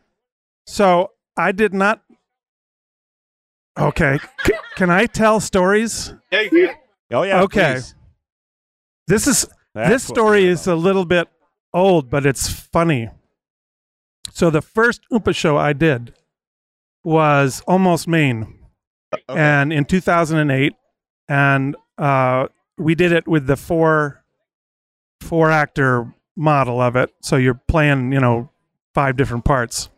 So I did not. Okay, C- can I tell stories? Yeah. Oh yeah. Okay. please. This is That's this story is a little bit old, but it's funny. So the first OMPA show I did was almost Maine, Okay. and in 2008, and uh, we did it with the four four actor model of it. So you're playing, you know, five different parts,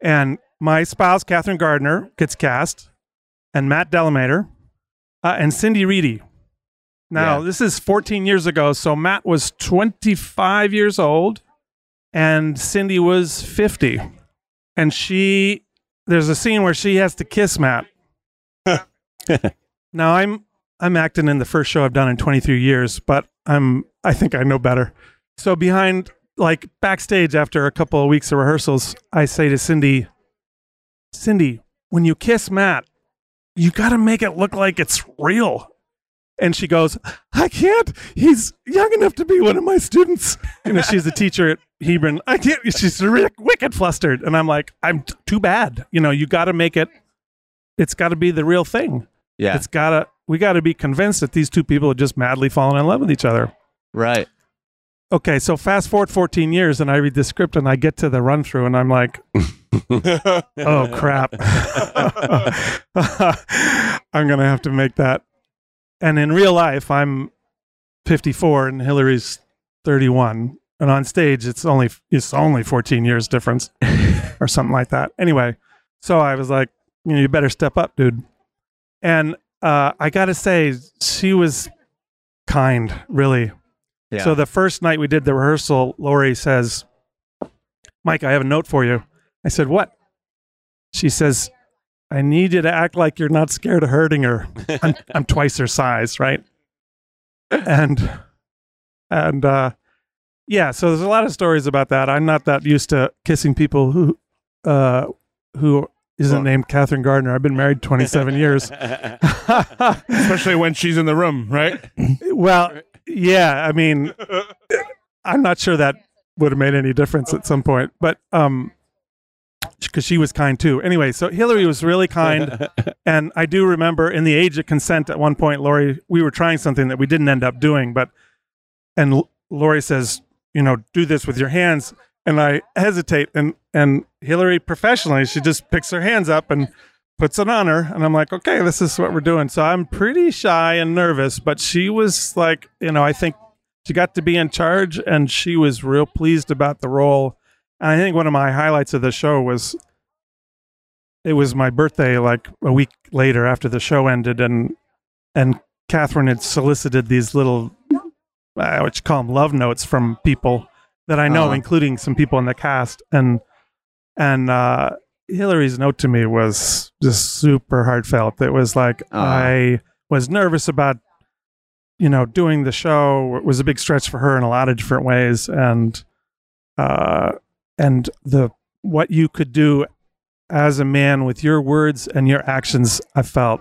and my spouse Catherine Gardner gets cast, and Matt Delamater, uh, and Cindy Reedy. Now, Yeah. this is 14 years ago, so Matt was 25 years old and Cindy was 50. And she there's a scene where she has to kiss Matt. now, I'm I'm acting in the first show I've done in 23 years, but I'm I think I know better. So behind like backstage after a couple of weeks of rehearsals, I say to Cindy, Cindy, when you kiss Matt, you got to make it look like it's real. And she goes, I can't. He's young enough to be one of my students. You know, she's a teacher at Hebron. I can't. She's ri- wicked flustered. And I'm like, I'm t- too bad. You know, you got to make it, it's got to be the real thing. yeah. It's got to, we got to be convinced that these two people are just madly falling in love with each other. Right. Okay, so fast forward 14 years and I read the script and I get to the run through and I'm like, oh crap. I'm going to have to make that. And in real life, I'm 54 and Hillary's 31. And on stage, it's only it's only 14 years difference or something like that. Anyway, so I was like, you know, you better step up, dude. And uh, I got to say, she was kind, really. Yeah. So the first night we did the rehearsal, Lori says, Mike, I have a note for you. I said, What? She says, I need you to act like you're not scared of hurting her. I'm, I'm twice her size, right? And and uh yeah, so there's a lot of stories about that. I'm not that used to kissing people who uh who isn't Well- named Catherine Gardner. I've been married 27 years. Especially when she's in the room, right? well, yeah, I mean, I'm not sure that would have made any difference at some point, but um because she was kind too. Anyway, so Hillary was really kind, and I do remember in the age of consent at one point, Lori, we were trying something that we didn't end up doing, but and L- Lori says, you know, do this with your hands, and I hesitate, and and Hillary professionally, she just picks her hands up and puts it on her, and I'm like, okay, this is what we're doing. So I'm pretty shy and nervous, but she was like, you know, I think she got to be in charge, and she was real pleased about the role. And I think one of my highlights of the show was it was my birthday like a week later after the show ended and and Catherine had solicited these little uh, what call them love notes from people that I know, Uh-huh. including some people in the cast and and uh Hillary's note to me was just super heartfelt. It was like Uh-huh. I was nervous about you know doing the show. It was a big stretch for her in a lot of different ways and uh and the what you could do as a man with your words and your actions i felt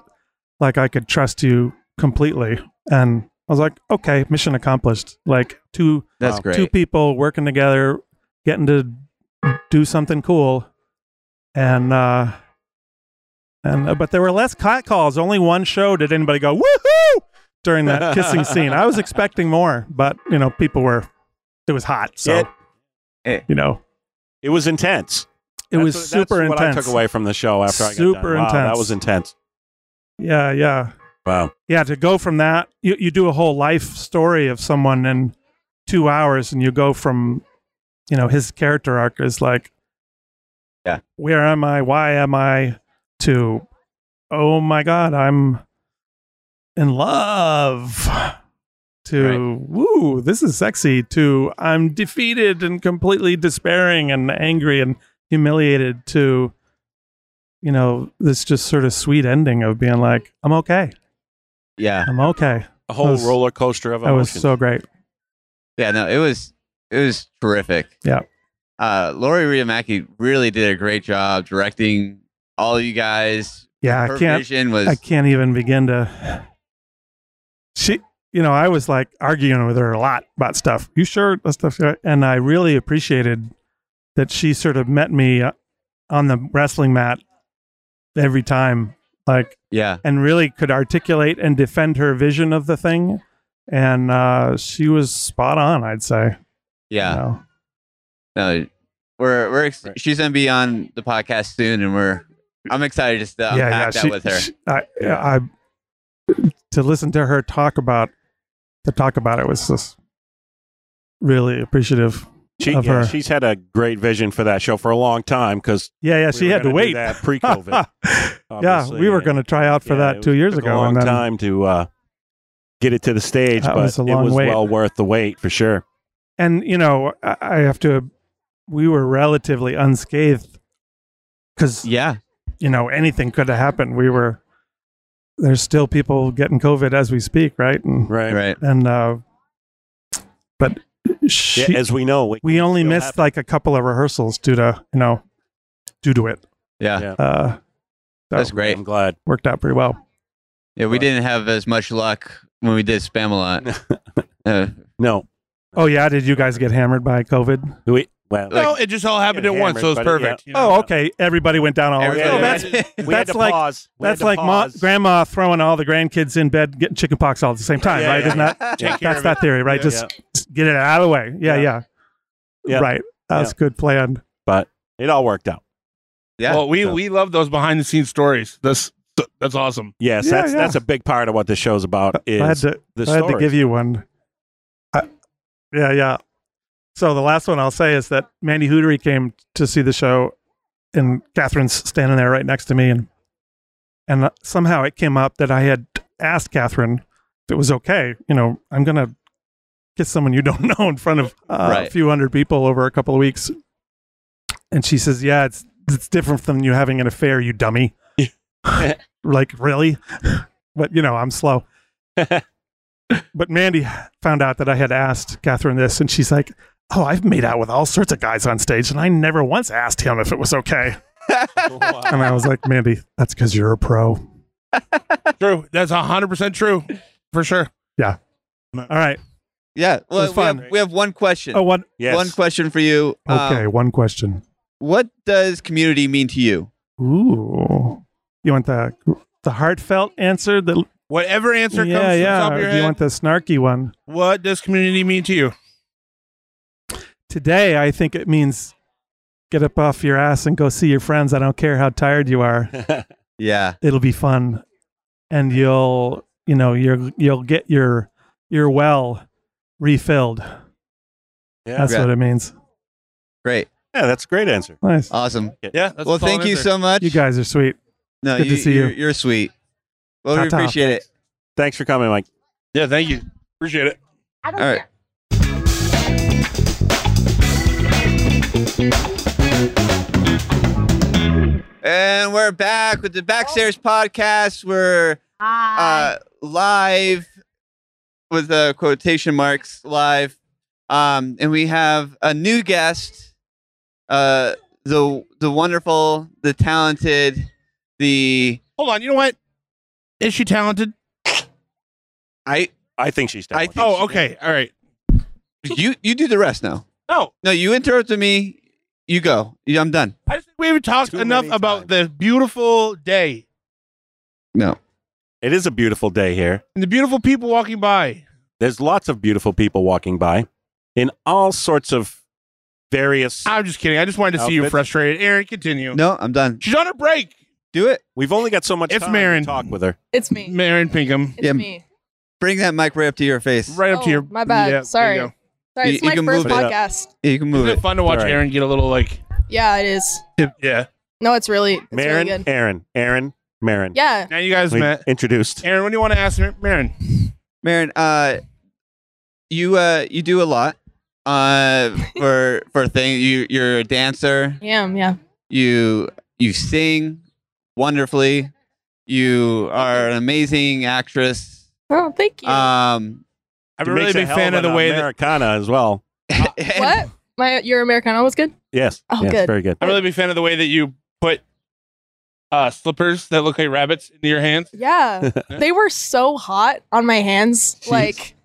like i could trust you completely and i was like okay mission accomplished like two That's Wow. great. two people working together getting to do something cool and uh and uh, but there were less cat calls only one show did anybody go woohoo during that kissing scene i was expecting more but you know people were it was hot so It- Eh. you know It was intense. it That's was what- super that's what intense I took away from the show after I got Super done. Wow, that was intense. yeah yeah Wow. yeah to go from that you, you do a whole life story of someone in two hours and you go from you know his character arc is like Yeah. where am i why am i to oh my god i'm in love to woo this is sexy to i'm defeated and completely despairing and angry and humiliated to you know this just sort of sweet ending of being like i'm okay yeah. i'm okay A whole was- roller coaster of emotions. that was so great Yeah, no, it was it was terrific. Yeah. Uh Lori Rita Mackey really did a great job directing all you guys. yeah Her i can't vision was I can't even begin to. She, you know, I was like arguing with her a lot about stuff. You sure that stuff? And I really appreciated that she sort of met me uh, on the wrestling mat every time, like, yeah. and really could articulate and defend her vision of the thing. And uh, she was spot on, I'd say. you Yeah. know. No, we're we're ex- Right. she's gonna be on the podcast soon and we're I'm excited just to unpack that she- with her. she- I, I, to listen to her talk about to talk about it was just really appreciative. She, of yeah, her. she's had a great vision for that show for a long time because Yeah, yeah, she had to wait. that pre-COVID. yeah, we were going to try out for yeah, that two was- years took ago, A long and then time to uh, get it to the stage, but was a it was wait. well worth the wait for sure. and you know, I, I have to. We were relatively unscathed because Yeah. you know anything could have happened. We were. There's still people getting COVID as we speak, right? And Right. Right. and uh, but she, Yeah, as we know, we, we only missed have- like a couple of rehearsals due to you know due to it. Yeah. Yeah. Uh, That's great. I'm glad. worked out pretty well. Yeah, we didn't have as much luck when we did Spamalot. Uh, No, Oh yeah, did you guys get hammered by COVID? we well. no, it just all happened at once, so it's hammered, but it- perfect. you know? Oh, okay. Everybody went down all. Everybody oh, went- that's we had that's to like pause. That's to like ma- grandma throwing all the grandkids in bed getting chickenpox all at the same time, Yeah, right? yeah, Isn't that that's that it. theory, right? Yeah, just, just get it out of the way. Yeah, Yeah. yeah, Yeah. right. That's good plan. but it all worked out. yeah. Well, we So- we love those behind the scenes stories. That's that's awesome. Yes, Yeah, that's yeah. that's a big part of what the show's about. Is I had to the I had to give you one. I, yeah, yeah. So the last one I'll say is that Mandy Hootery came to see the show, and Catherine's standing there right next to me, and and somehow it came up that I had asked Catherine if it was okay. You know, I'm gonna kiss someone you don't know in front of uh, Right. a few hundred people over a couple of weeks, and she says, "Yeah, it's it's different from you having an affair, you dummy." like really, but you know, I'm slow but Mandy found out that I had asked Catherine this, and she's like, Oh, I've made out with all sorts of guys on stage, and I never once asked him if it was okay. And I was like, Mandy, that's because you're a pro. True. That's hundred percent true, for sure. Yeah. All right. Yeah. Well, we fun. have, we have one question. Oh, one. Yes. One question for you. Um, Okay, one question. what does community mean to you? Ooh. You want the the heartfelt answer? The Whatever answer yeah, comes to the yeah. top of your do you head. want the snarky one? what does community mean to you? Today, I think it means get up off your ass and go see your friends. I don't care how tired you are. Yeah. It'll be fun, and you'll you know you're you'll get your your well refilled. yeah. That's Yeah. what it means. Great. yeah, that's a great answer. Nice. Awesome. Yeah. That's well, thank you answer. so much. You guys are sweet. no, good to see you. You're, you're sweet. Well, we Ta-ta. appreciate it. Thanks for coming, Mike. Yeah. Thank you. Appreciate it. All right. And we're back with the Backstairs podcast. We're uh, live with the quotation marks live. Um, and we have a new guest, uh, the the wonderful, the talented, the Hold on. You know what? Is she talented? I I think she's I talented. think- Oh, okay. All right. you you do the rest now. No, No, you interrupted me. You go. Yeah, I'm done. I just think we haven't talked Too enough many about times. the beautiful day No. It is a beautiful day here. and the beautiful people walking by. There's lots of beautiful people walking by in all sorts of various. I'm just kidding. I just wanted to see you Outfits. frustrated. Aaron, continue. No, I'm done. She's on her break. Do it. We've only got so much It's time Maren. to talk with her. It's me. Aaron Pinkham. It's Yeah. me. Bring that mic right up to your face. Right up to Oh, your. my bad. Yeah, there Sorry. you go. Sorry, You- it's you my can first move it up. podcast. Yeah, you can move Isn't it. it fun to watch All right. Aaron get a little like. Yeah, it is. Yeah. No, it's really, it's Maren, really good. Aaron, Aaron, Maren. Yeah. Now you guys We met. introduced. Aaron, what do you want to ask me? Aaron? Maren, uh, you uh, you do a lot uh for for things. You you're a dancer. I am. Yeah. You you sing wonderfully. You are an amazing actress. Oh, thank you. Um, I'm She a really makes a big fan of the an way that Americana as well. what? My your Americana was good. Yes. Oh, yes, good. Very good. I'm a really big fan of the way that you put uh, slippers that look like rabbits into your hands. Yeah. they were so hot on my hands. Like,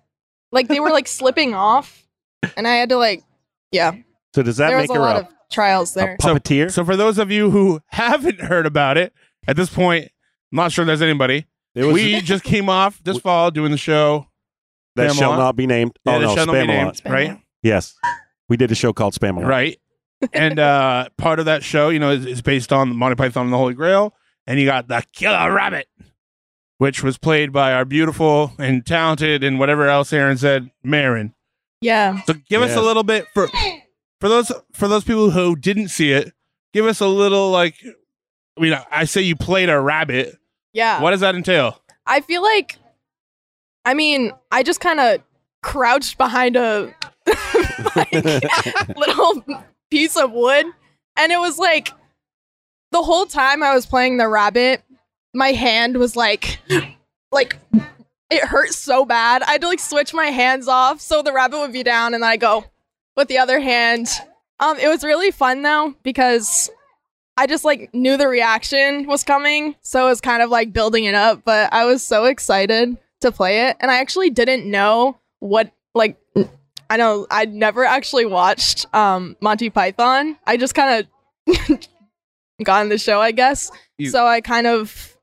like they were like slipping off, and I had to like, yeah. So does that there make was a her lot a, of trials a there. puppeteer? So for those of you who haven't heard about it at this point, I'm not sure there's anybody. was we just came off this fall doing the show. That shall not be named. Yeah, oh the no, show not be Spamalot. named, Spamalot. right? Yes, we did a show called Spamalot. Right. and uh, part of that show, you know, is, is based on Monty Python and the Holy Grail. And you got the Killer Rabbit, which was played by our beautiful and talented and whatever else Aaron said, Maren. Yeah. So give us Yes. a little bit for for those for those people who didn't see it. Give us a little like. I mean, I say you played a rabbit. Yeah. What does that entail? I feel like, I mean, I just kind of crouched behind a little piece of wood, and it was like the whole time I was playing the rabbit, my hand was like, like it hurt so bad. I had to like switch my hands off so the rabbit would be down, and then I go with the other hand. Um, it was really fun though because I just like knew the reaction was coming, so it was kind of like building it up. But I was so excited to play it, and I actually didn't know what like. I know I'd never actually watched um, Monty Python. I just kind of got on the show, I guess. You- so I kind of,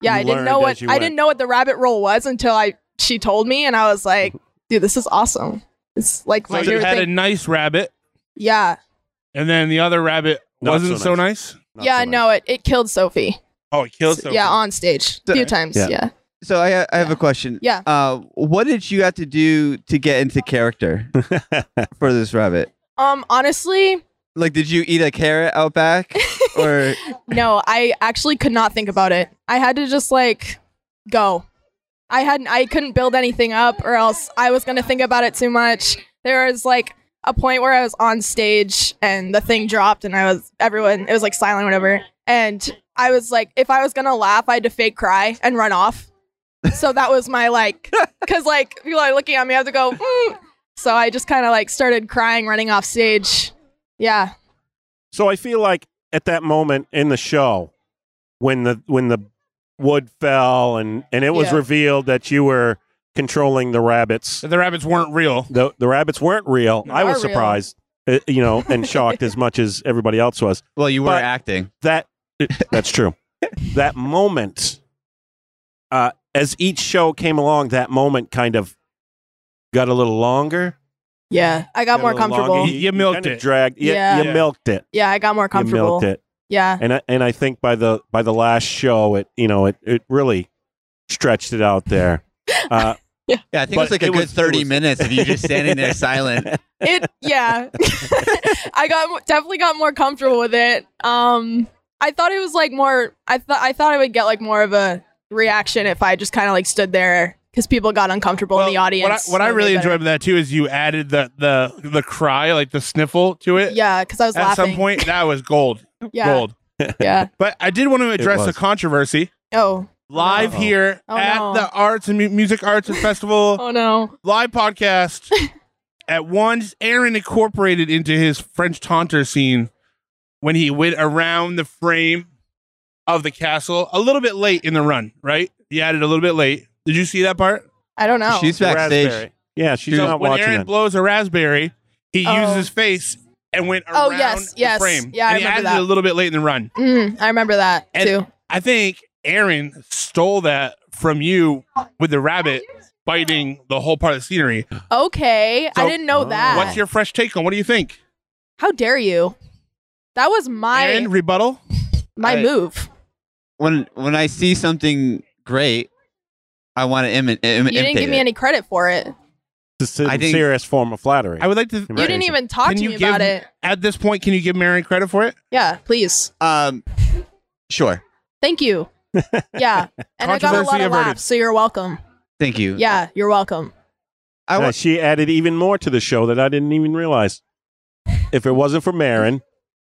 yeah, I didn't know what I went. didn't know what the rabbit roll was until I she told me, and I was like, dude, this is awesome. It's like So my you favorite had a thing. nice rabbit, yeah, and then the other rabbit Not wasn't so so nice. Yeah, so nice. no, it it killed Sophie. Oh, it killed S- something. Yeah, on stage a few times. Yeah. Yeah. So I I have a question. Yeah. Uh, what did you have to do to get into character for this rabbit? Um, honestly, Like, did you eat a carrot out back, or no, I actually could not think about it. I had to just like go. I hadn't I couldn't build anything up or else I was gonna think about it too much. There was like a point where I was on stage and the thing dropped and I was everyone it was like silent whatever. And I was like if I was gonna laugh, I had to fake cry and run off. So that was my like cause like people are looking at me, I have to go, mm. So I just kind of like started crying running off stage. Yeah. So I feel like at that moment in the show, when the when the wood fell and and it was Yeah. revealed that you were controlling the rabbits, The rabbits weren't real. the the rabbits weren't real. They I was real. surprised, uh, you know, and shocked as much as everybody else was. Well, you were But- acting. That that's true. that moment, uh, as each show came along, that moment kind of got a little longer. Yeah. I got a more comfortable. longer. You milked kinda it. Dragged. You, Yeah. you Yeah. milked it. Yeah, I got more comfortable. You comfortable. milked it. Yeah. and I, and I think by the by the last show, it you know it it really stretched it out there. Uh, Yeah, I think it was like a good was- 30 was- minutes of you just standing there silent. It yeah. I got definitely got more comfortable with it. Um I thought it was like more I thought I thought I would get like more of a reaction if I just kind of like stood there cuz people got uncomfortable in the audience. What I, what I really did enjoyed about that too is you added the the the cry, like the sniffle to it. Yeah, cuz I was At laughing. some point, that was gold. yeah. Gold. Yeah. But I did want to address was. the controversy Oh. live Uh-oh. here Oh, at no. the Arts and Mu- Music Arts and Festival Oh no. live podcast. at once, Aaron incorporated into his French taunter scene when he went around the frame of the castle a little bit late in the run. Right? He added a little bit late. Did you see that part? I don't know. She's the backstage. raspberry. Yeah, she's So not when watching Aaron it. blows a raspberry, he Oh. used his face and went around Oh, around yes, the yes. frame. Yeah, I and he remember added that. it a little bit late in the run. Mm, I remember that And- too. I think Aaron stole that from you with the rabbit biting the whole part of the scenery. Okay, I didn't know Oh. that. What's your fresh take on? What do you think? How dare you? That was my Aaron, rebuttal? my I- move. When when I see something great, I want to imi- Im- You didn't give me it. any credit for it. It's a serious form of flattery. I would like to. You didn't even talk Can to me give- about it. At this point, can you give Aaron credit for it? Yeah, please. Um, sure. Thank you. Yeah, and I got a lot of averted. laughs, so you're welcome. Thank you. Yeah, you're welcome. I Yeah, she added even more to the show that I didn't even realize. If it wasn't for Aaron,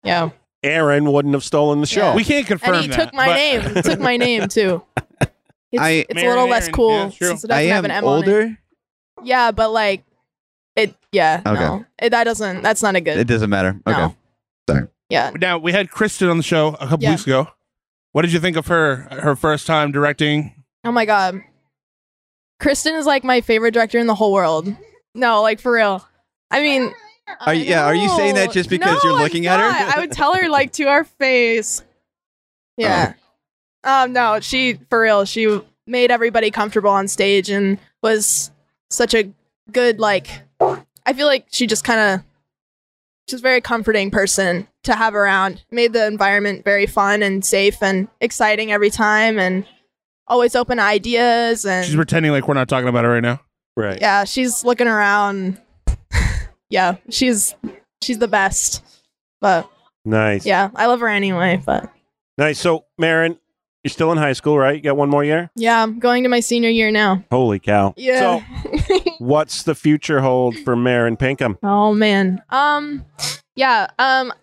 Yeah, Aaron wouldn't have stolen the show. Yeah. We can't confirm and he that. took my but- name. He took my name too. It's, I- it's a little Mary less Aaron, cool yeah, true. since it I doesn't am have an M on it. older. Yeah, but like it. Yeah, Okay. no, it, that doesn't. That's not a good. It doesn't matter. Okay. no. Sorry. Yeah, Now we had Kristen on the show a couple Yeah. weeks ago. What did you think of her? Her first time directing. Oh my god. Kristen is like my favorite director in the whole world. No, like for real. I mean, Are you- yeah, are you saying that just because No, you're I'm looking at her? not. I would tell her like to our face. Yeah. Um no, she for real, she made everybody comfortable on stage and was such a good like I feel like she just kind of she's a very comforting person to have around. Made the environment very fun and safe and exciting every time and always open to ideas and She's pretending like we're not talking about her right now. right. yeah, she's looking around. Yeah, she's she's the best. But Nice. yeah, I love her anyway. But Nice. So, Maren, you're still in high school, right? You got one more year? yeah, I'm going to my senior year now. Holy cow. Yeah. So, what's the future hold for Maren Pinkham? oh man. Um. Yeah. Um.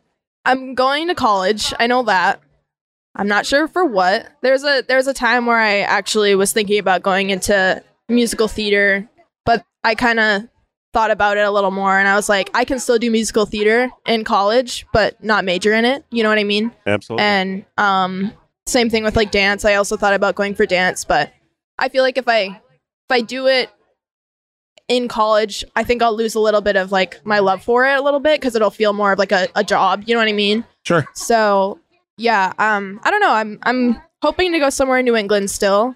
I'm going to college. I know that. I'm not sure for what. There's a there's a time where I actually was thinking about going into musical theater, but I kind of thought about it a little more and I was like, I can still do musical theater in college, but not major in it. You know what I mean? Absolutely. And um same thing with like dance. I also thought about going for dance, but I feel like if I if I do it in college, I think I'll lose a little bit of like my love for it a little bit because it'll feel more of like a, a job. You know what I mean? Sure. So yeah, um, I don't know. I'm I'm hoping to go somewhere in New England still,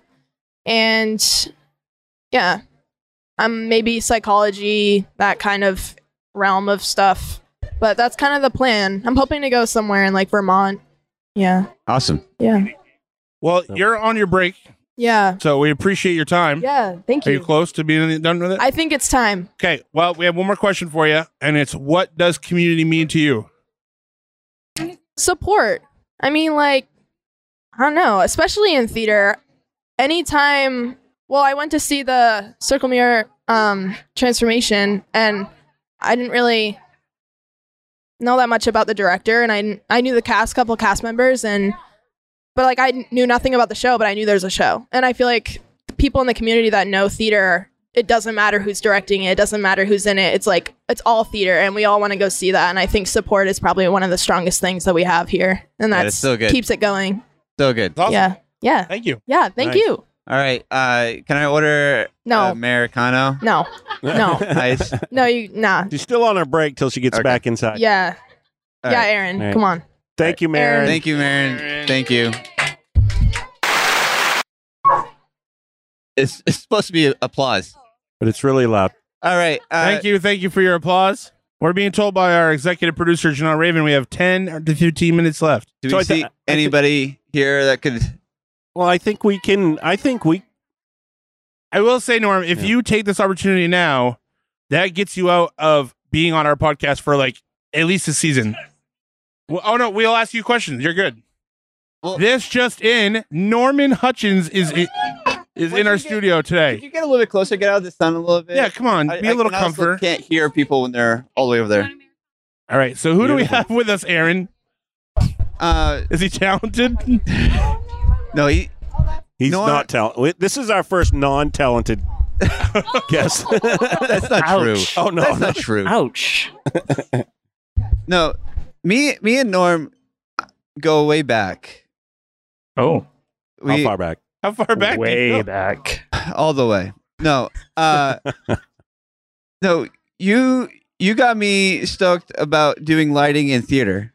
and yeah, um, maybe psychology that kind of realm of stuff. But that's kind of the plan. I'm hoping to go somewhere in like Vermont. Yeah, Awesome. yeah, Well, you're on your break, yeah, so we appreciate your time. yeah. Thank you. Are you. you close to being done with it? I think it's time. okay. Well, we have one more question for you, and it's what does community mean to you? support. I mean, like, I don't know, especially in theater. Anytime, well, I went to see the Circle Mirror um, transformation, and I didn't really know that much about the director, and I I knew the cast, couple cast members, and but like I knew nothing about the show, but I knew there's a show, and I feel like the people in the community that know theater it doesn't matter who's directing it, it doesn't matter who's in it. It's like it's all theater, and we all want to go see that. And I think support is probably one of the strongest things that we have here, and Yeah, that's it's so good. keeps it going. So good. Awesome. Yeah, yeah, Thank you. yeah. Thank Nice. you. All right. Uh, can I order No. Americano? No, no, Ice. no. You nah. She's still on her break till she gets Okay. back inside. Yeah, All yeah, right. Aaron. All right. Come on. Thank you, Maren. Aaron. Thank you, Maren. Thank you. It's, it's supposed to be applause. But it's really loud. All right. Uh, Thank you. Thank you for your applause. We're being told by our executive producer, Janelle Raven, we have 10 to 15 minutes left. Do So we I thi- see I thi- anybody here that could? Well, I think we can. I think we. I will say, Norm, if Yeah. you take this opportunity now, that gets you out of being on our podcast for like at least a season. Well, oh no, we'll ask you questions. You're good. Well- this just in: Norman Hutchins is i- is in our get- studio Could today. you get a little bit closer? Get out of the sun a little bit. Yeah, come on, I- be I a little can comfort. Can't hear people when they're all the way over there. All right, so who do we have with us, Aaron? Uh, Is he talented? no, he. He's No, not talented. This is our first non-talented guest. That's not true. Oh no, That's not true. Ouch. No, me, me and Norm go way back. Oh, How far back? How far back? do you way back. all the way. No, uh, no, you you got me stoked about doing lighting in theater,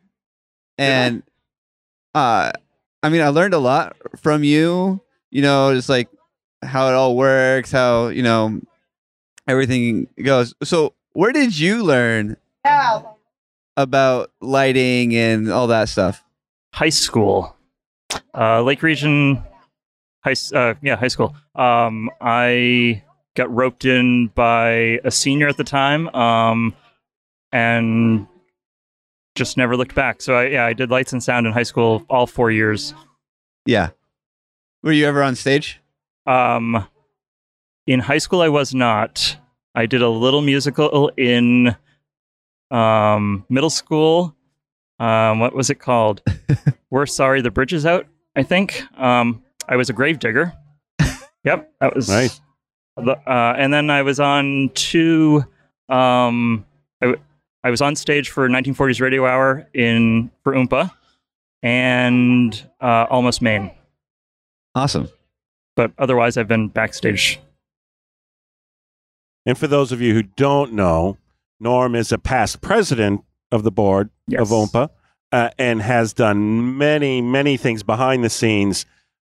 and uh, I mean, I learned a lot from you. You know, just like how it all works, how you know everything goes. So, where did you learn about lighting and all that stuff? High school. Uh, Lake Region High. Uh, yeah, high school. Um, I got roped in by a senior at the time, um, and just never looked back. So I, yeah, I did lights and sound in high school all four years. Yeah, were you ever on stage? Um, in high school, I was not. I did a little musical in um, middle school. Um, what was it called? We're sorry, the bridge is out. I think. Um, I was a grave digger. Yep, that was Nice. The, uh, and then I was on two. Um, I, w- I was on stage for 1940s Radio Hour in for OMPA, and uh, Almost Maine. Awesome. But otherwise, I've been backstage And for those of you who don't know, Norm is a past president of the board Yes. of OMPA uh, and has done many, many things behind the scenes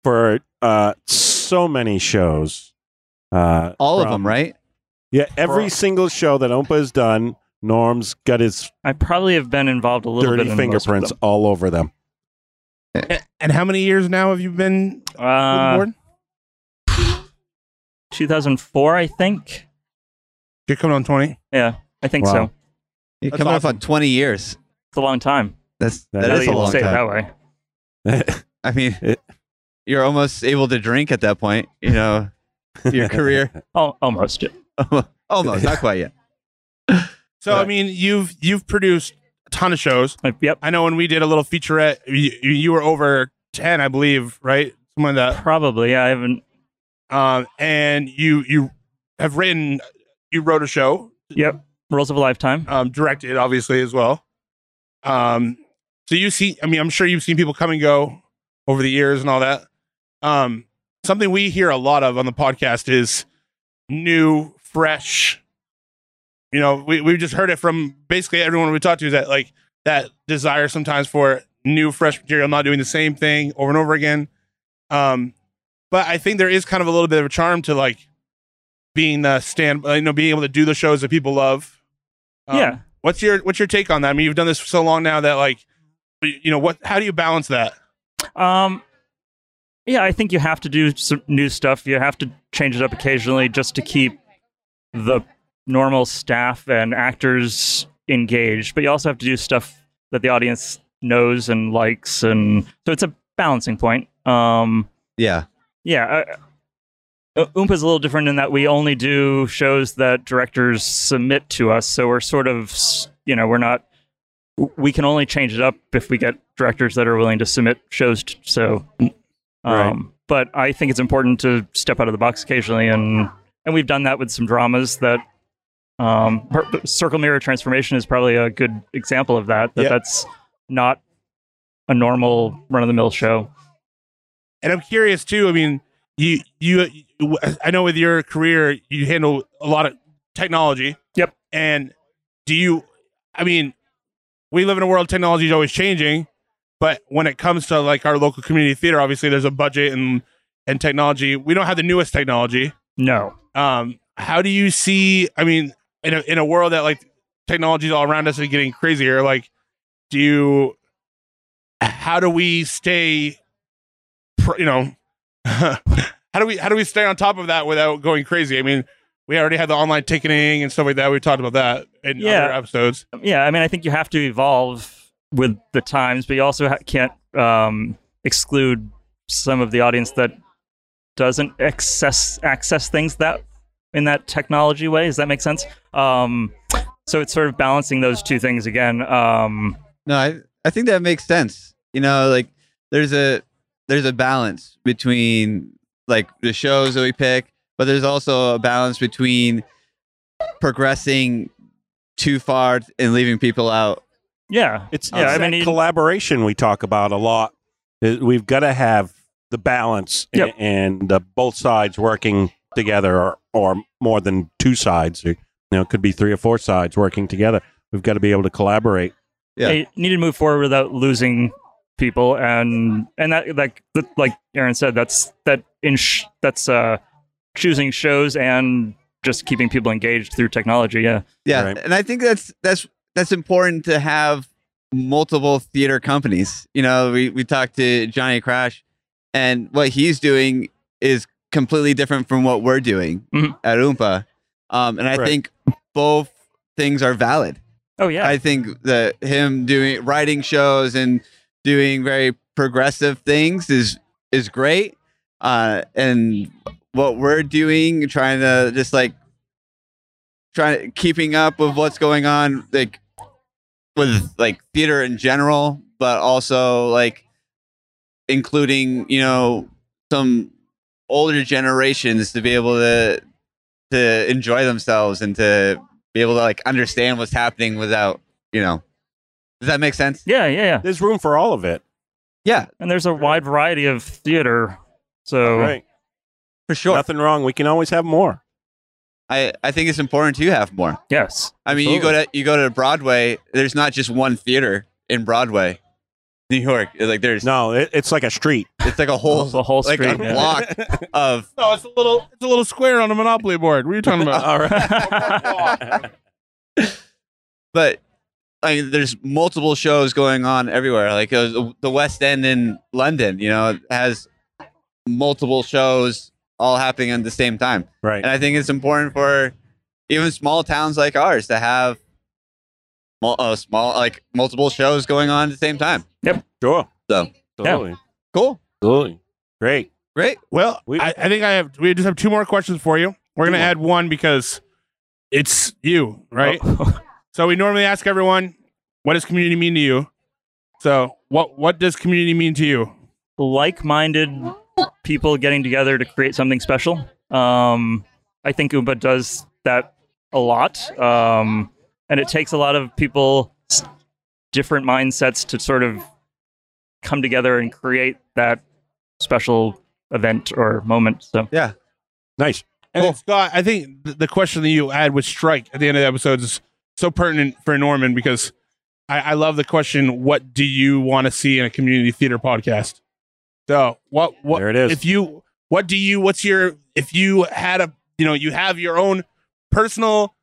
for uh, so many shows. Uh, All of them, right? Yeah, every single show that OMPA has done, Norm's got his I probably have been involved a little dirty bit in most of fingerprints them. all over them. And how many years now have you been with the Uh, board? 2004, I think. You're coming on 20. Yeah, I think Wow. so. You're That's coming up awesome. on 20 years. It's a long time. That's That that Now is a you long say it time. that way. I mean, It- you're almost able to drink at that point. You know, your career Oh, almost. almost not quite yet. So I mean, you've you've produced a ton of shows. Like, yep, I know when we did a little featurette, you, you were over 10, I believe, right? Something like that. probably. Yeah, I haven't. Um, and you you have written, you wrote a show, Yep, Rules of a Lifetime. um, directed obviously as well. Um, so you see, I mean, I'm sure you've seen people come and go over the years and all that. Um, something we hear a lot of on the podcast is new, fresh. You know, we we've just heard it from basically everyone we talked to is that like that desire sometimes for new, fresh material, not doing the same thing over and over again. Um, but I think there is kind of a little bit of a charm to like being the stand, you know, being able to do the shows that people love. Um, yeah, What's your what's your take on that? I mean, you've done this for so long now that like, you know, what? How do you balance that? Um, yeah, I think you have to do some new stuff. You have to change it up occasionally just to keep the normal staff and actors engaged. But you also have to do stuff that the audience knows and likes, and so it's a balancing point. Um, Yeah. yeah. Uh, is a little different in that we only do shows that directors submit to us. So we're sort of, you know, we're not, we can only change it up if we get directors that are willing to submit shows. So, um, Right. but I think it's important to step out of the box occasionally and and we've done that with some dramas that. Um, per- Circle Mirror Transformation is probably a good example of that. That Yeah. that's not a normal run of the mill show. And I'm curious too. I mean, you you I know with your career you handle a lot of technology. Yep. And do you? I mean, we live in a world technology is always changing, but when it comes to like our local community theater, obviously there's a budget and and technology. We don't have the newest technology. No. Um, how do you see? I mean, in a in a world that like technology all around us is getting crazier, like, do you? How do we stay? pr- You know, how do we how do we stay on top of that without going crazy? I mean, we already had the online ticketing and stuff like that. We talked about that in Yeah. other episodes. Yeah, I mean, I think you have to evolve with the times, but you also ha- can't um, exclude some of the audience that doesn't access access things that in that technology way. Does that make sense? Um, so it's sort of balancing those two things again. Um, No, I I think that makes sense. You know, like there's a there's a balance between like the shows that we pick, but there's also a balance between progressing too far and leaving people out. yeah, It's, Yeah, I mean, collaboration we talk about a lot. Uh, We've got to have the balance a- Yep. and the both sides working together, or, or more than two sides. Or, you know, it could be three or four sides working together. We've got to be able to collaborate. Yeah. they need to move forward without losing people and and that like like Aaron said that's that in sh- that's uh choosing shows and just keeping people engaged through technology yeah Yeah, Right. and I think that's that's that's important to have multiple theater companies. You know, we we talked to Johnny Crash, and what he's doing is completely different from what we're doing Mhm. at OMPA. Um, and I Right. think both things are valid. oh yeah I think that him doing writing shows and doing very progressive things is is great. Uh, and what we're doing, trying to just like trying keeping up with what's going on, like with like theater in general, but also like including you know some older generations to be able to to enjoy themselves and to be able to like understand what's happening without you know. Does that make sense? Yeah yeah yeah. There's room for all of it. yeah. And there's a wide variety of theater so Right. for sure. Nothing wrong. We can always have more. i i think it's important to have more. Yes. I mean you go to you go to broadway there's not just one theater in broadway new york like there's No, it, it's like a street. it's like a whole a whole like street a yeah. block of No, it's a little it's a little square on a Monopoly board. What are you talking about? All right. but I mean, there's multiple shows going on everywhere. Like uh, the West End in London, you know, has multiple shows all happening at the same time. right. And I think it's important for even small towns like ours to have mul- uh, small, like multiple shows going on at the same time. Yep. Sure. So Absolutely. cool, Absolutely. Great. great. Well, We- I, I think I have. We just have two more questions for you. We're gonna more. add one because it's you, right? So we normally ask everyone, "What does community mean to you?" So what what does community mean to you? like-minded people getting together to create something special um i think OMPA does that a lot um and it takes a lot of people different mindsets to sort of come together and create that special event or moment so yeah, Nice. And then, Scott, I think the question that you had with strike at the end of the episode is so pertinent for Norman because I, I love the question: What do you want to see in a community theater podcast? So what what There it is. if you what do you what's your if you had a you know you have your own personal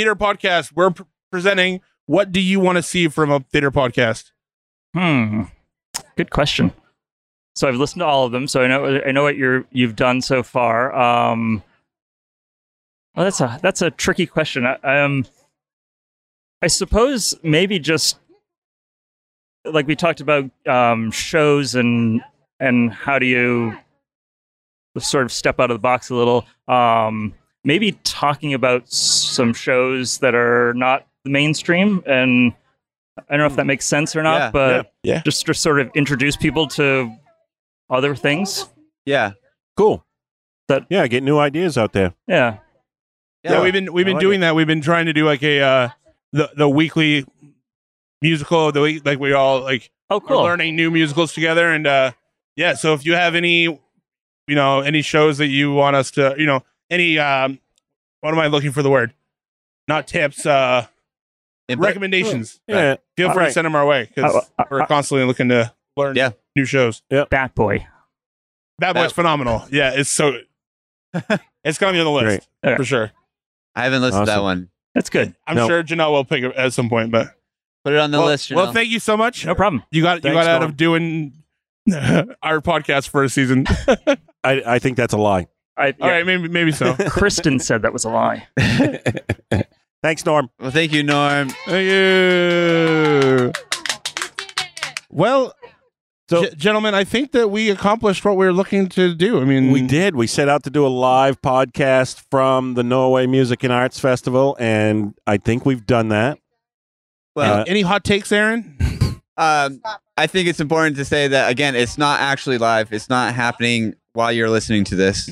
theater podcast we're pr- presenting what do you want to see from a theater podcast Hmm. Good question. So I've listened to all of them, so I know I know what you're you've done so far. Um, well, that's a that's a tricky question. I, um, I suppose maybe just like we talked about um, shows and and how do you sort of step out of the box a little. Um, maybe talking about some shows that are not the mainstream and I don't know if that makes sense or not, Yeah, but yeah, yeah. just to sort of introduce people to other things. Yeah, Cool. That Yeah, get new ideas out there. Yeah. Yeah, we've been we've been like doing that. We've been trying to do like a uh, the the weekly musical of the week. Like we all like Oh, cool. learning new musicals together, and uh, yeah. So if you have any, you know, any shows that you want us to, you know, any um, what am I looking for the word? Not tips, uh, Input? recommendations. Yeah, Feel free Right. to send them our way because we're uh, constantly looking to learn Yeah. new shows. Bat Boy. Bat Boy's That- phenomenal. Yeah, it's so. it's gonna be on the list Great. for sure. I haven't listened to that one. That's good. I'm No. sure Janelle will pick it at some point, but Put it on the well, list. well, thank you so much. No problem. You got you got out Norm. of doing our podcast for a season. I, I think that's a lie. I, All right, maybe maybe so. Kristen said that was a lie. Thanks, Norm. well, thank you, Norm. Thank you. Well, So- g- gentlemen, I think that we accomplished what we were looking to do. I mean, We did. We set out to do a live podcast from the Norway Music and Arts Festival, and I think we've done that. Well, Uh, Any hot takes, Aaron? um, I think it's important to say that again, it's not actually live. It's not happening while you're listening to this.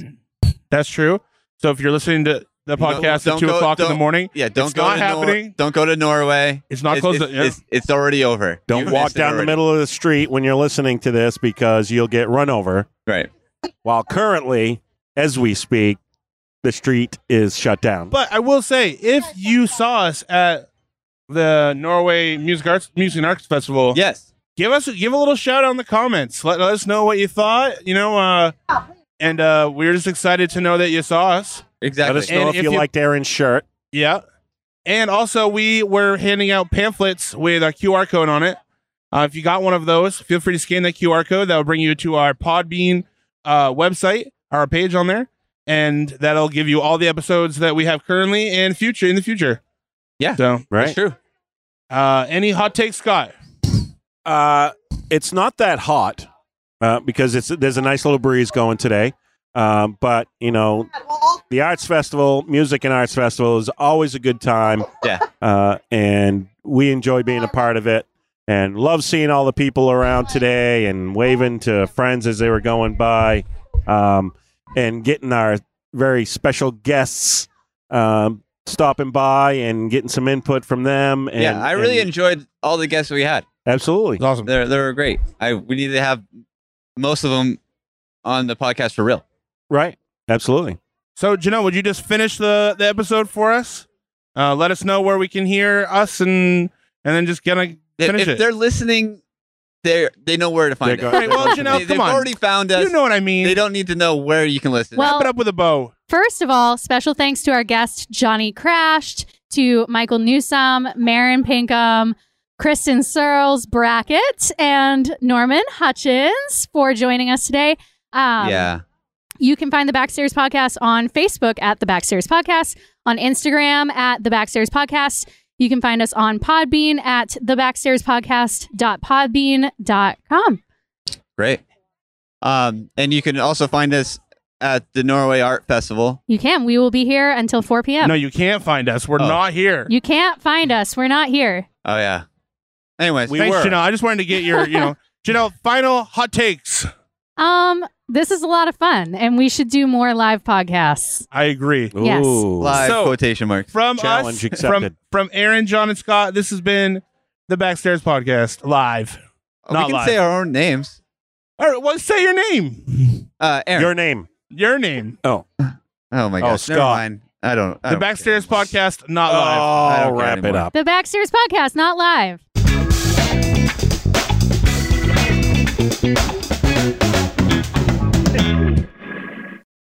That's true. So if you're listening to the Don't- podcast don't at two go- o'clock in the morning, Yeah, don't It's go not to Nor- happening. don't go to Norway. it's not It's, closed. it's, yeah. it's, it's already over. Don't You walk missed it down the middle of the street when you're listening to this because you'll get run over. Right. While currently, as we speak, the street is shut down. But I will say, if you saw us at the Norway Music Arts Music and Arts Festival, Yes. give us give a little shout out in the comments. Let, let us know what you thought. You know, uh, and uh, we're just excited to know that you saw us. Exactly. Let us know And if, if you you- liked Aaron's shirt. Yeah, and also we were handing out pamphlets with a QR code on it. Uh, if you got one of those, feel free to scan that QR code. That will bring you to our Podbean uh, website, our page on there, and that'll give you all the episodes that we have currently and future in the future. Yeah. So, Right? That's true. uh, any hot takes, Scott? Uh, it's not that hot uh, because it's there's a nice little breeze going today. Um, but you know, the arts festival, music and arts festival, is always a good time. Yeah. Uh, and we enjoy being a part of it, and love seeing all the people around today and waving to friends as they were going by, um, and getting our very special guests um, stopping by and getting some input from them. And, yeah, I really and- enjoyed all the guests we had. absolutely. It's awesome. They're they were great. I we need to have most of them on the podcast for real. Right. Absolutely. So, Janelle, would you just finish the, the episode for us? Uh, let us know where we can hear us and and then just gonna If, finish if it. they're listening, they they know where to find They us. Right, well, Janelle, they, come have on. already found us. You know what I mean. they don't need to know where you can listen. Well- Wrap it up with a bow. First of all, special thanks to our guest, Johnny Crash, to Michael Newsom, Maren Pinkham, Kristen Searles Brackett, and Norman Hutchins for joining us today. Um, yeah. You can find the Backstairs Podcast on Facebook at the Backstairs Podcast, on Instagram at the Backstairs Podcast. You can find us on Podbean at the Backstairs Podcast.podbean.com. Great. Um, and you can also find us at the Norway Art Festival. You can. We will be here until 4 p.m. No, you can't find us. We're Oh. not here. you can't find us. We're not here. Oh yeah. Anyways, We Thanks, were. Janelle. I just wanted to get your, you know, Janelle, final hot takes. Um, this is a lot of fun, and we should do more live podcasts. I agree. Yes. Ooh. live So- quotation marks. From Challenge us, accepted. from from Aaron, Jon, and Scott, this has been the Backstairs Podcast live. we not can live. say our own names. All right, well, say your name. Uh, Aaron. Your name. Your name. oh my Oh, gosh. Never Scott. mind. I don't. I The don't Backstairs care. Podcast, not live. I Oh, don't care wrap it anymore. up. The Backstairs Podcast, not live. Thank you.